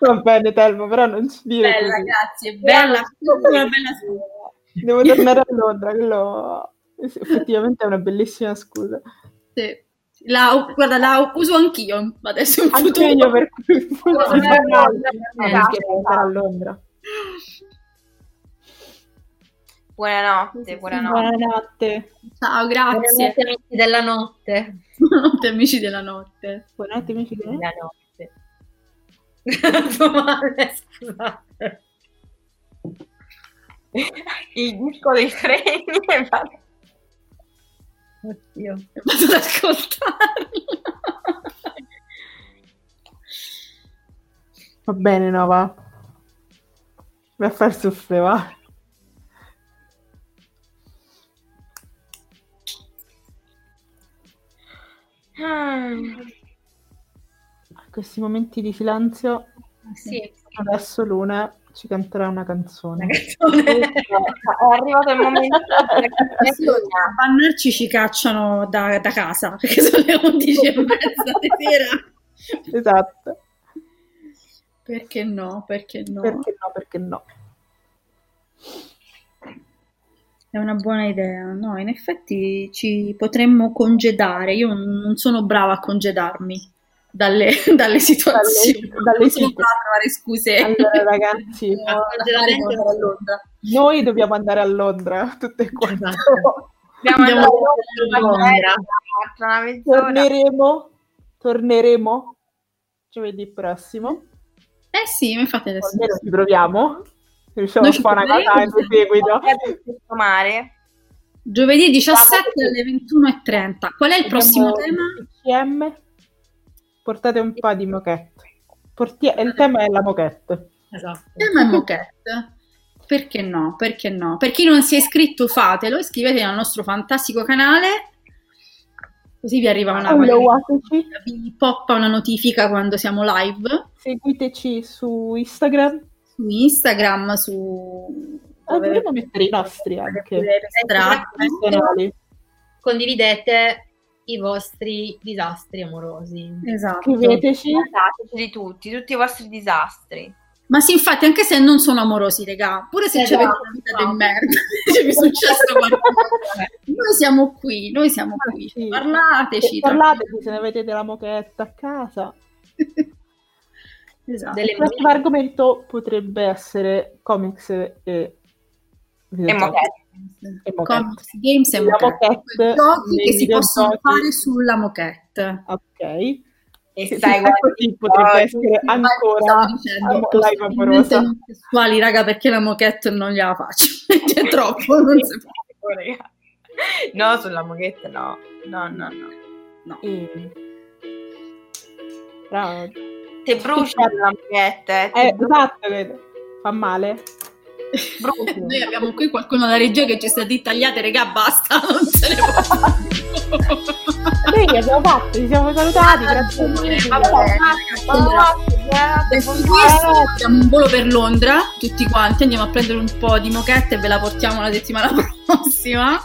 Va bene, Telmo, però non ci dire. Bella, così. grazie, bella, una bella scusa. Devo tornare a Londra, quello effettivamente è una bellissima scusa. Sì. La, guarda, la uso anch'io adesso in Anche futuro. io per cui a Londra. Buonanotte, buonanotte. Buonanotte. Ciao, grazie. Buonanotte amici della notte. Buonanotte amici della notte. Buonanotte amici della notte. Domande, scusate. Il disco dei freni è Oddio, vado ad ascoltarlo. Va bene, no, va. Vai a far soffre, va. Mm. Questi momenti di silenzio. Sì. Adesso Luna ci canterà una canzone. Una canzone. è arrivato il momento a bannarci ci cacciano da, da, casa perché sono le 11 e mezza di sera. Esatto. Perché no? Perché no? Perché no? Perché no? È una buona idea, no? In effetti ci potremmo congedare. Io non sono brava a congedarmi dalle, dalle situazioni. Dalle, dalle non trovare scuse. Allora, ragazzi, noi dobbiamo andare a Londra tutte e quattro. Esatto. Dobbiamo andare a Londra. Torneremo, torneremo giovedì prossimo. Eh sì, mi fate adesso. Almeno ci proviamo. Riusciamo a fare una cosa in seguito. Mare. Giovedì 17 alle 21.30. Qual è il prossimo tema? PCM portate un po' di moquette. Porti- il tema è la moquette. Esatto. Il tema è moquette. Perché no? Perché no? Per chi non si è iscritto, fatelo, iscrivetevi al nostro fantastico canale. Così vi arriva una vi poppa una notifica quando siamo live. Seguiteci su Instagram. Su Instagram, su Ah, dovremmo mettere i nostri anche. Personali. Condividete i vostri disastri amorosi. Esatto. Scriveteci. di tutti, tutti i vostri disastri. Ma sì, infatti, anche se non sono amorosi, regà, pure se esatto. avete una vita di merda, se vi è successo qualcosa, noi siamo qui, noi siamo ah, qui. Sì. Parlateci. Parlateci se ne avete della mochetta a casa. esatto. Il prossimo argomento potrebbe essere comics e e moquette. Comics, games e moquette. Giochi che si possono giochi. fare sulla moquette. Ok. E sì, sai, così potrebbe essere ancora dicendo, sessuali, raga, perché la moquette non gliela faccio. C'è troppo, non si può. No, sulla moquette no. No, no, no. no. Mm. Bravo. Ti brucia la moquette. Eh, esatto, fa male. Noi abbiamo qui qualcuno da regia che ci sta di tagliate, regà, basta, non se ne può. Noi che abbiamo fatto, ci siamo salutati, grazie mille. Adesso questo abbiamo un volo per Londra, tutti quanti, andiamo a prendere un po' di moquette e ve la portiamo la settimana prossima.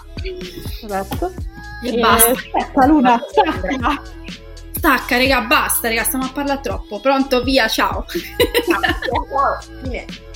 Esatto. E, e basta. Aspetta, Luna, stacca. Stacca, raga, basta, raga, stiamo a parlare troppo. Pronto, via, ciao. ciao. ciao.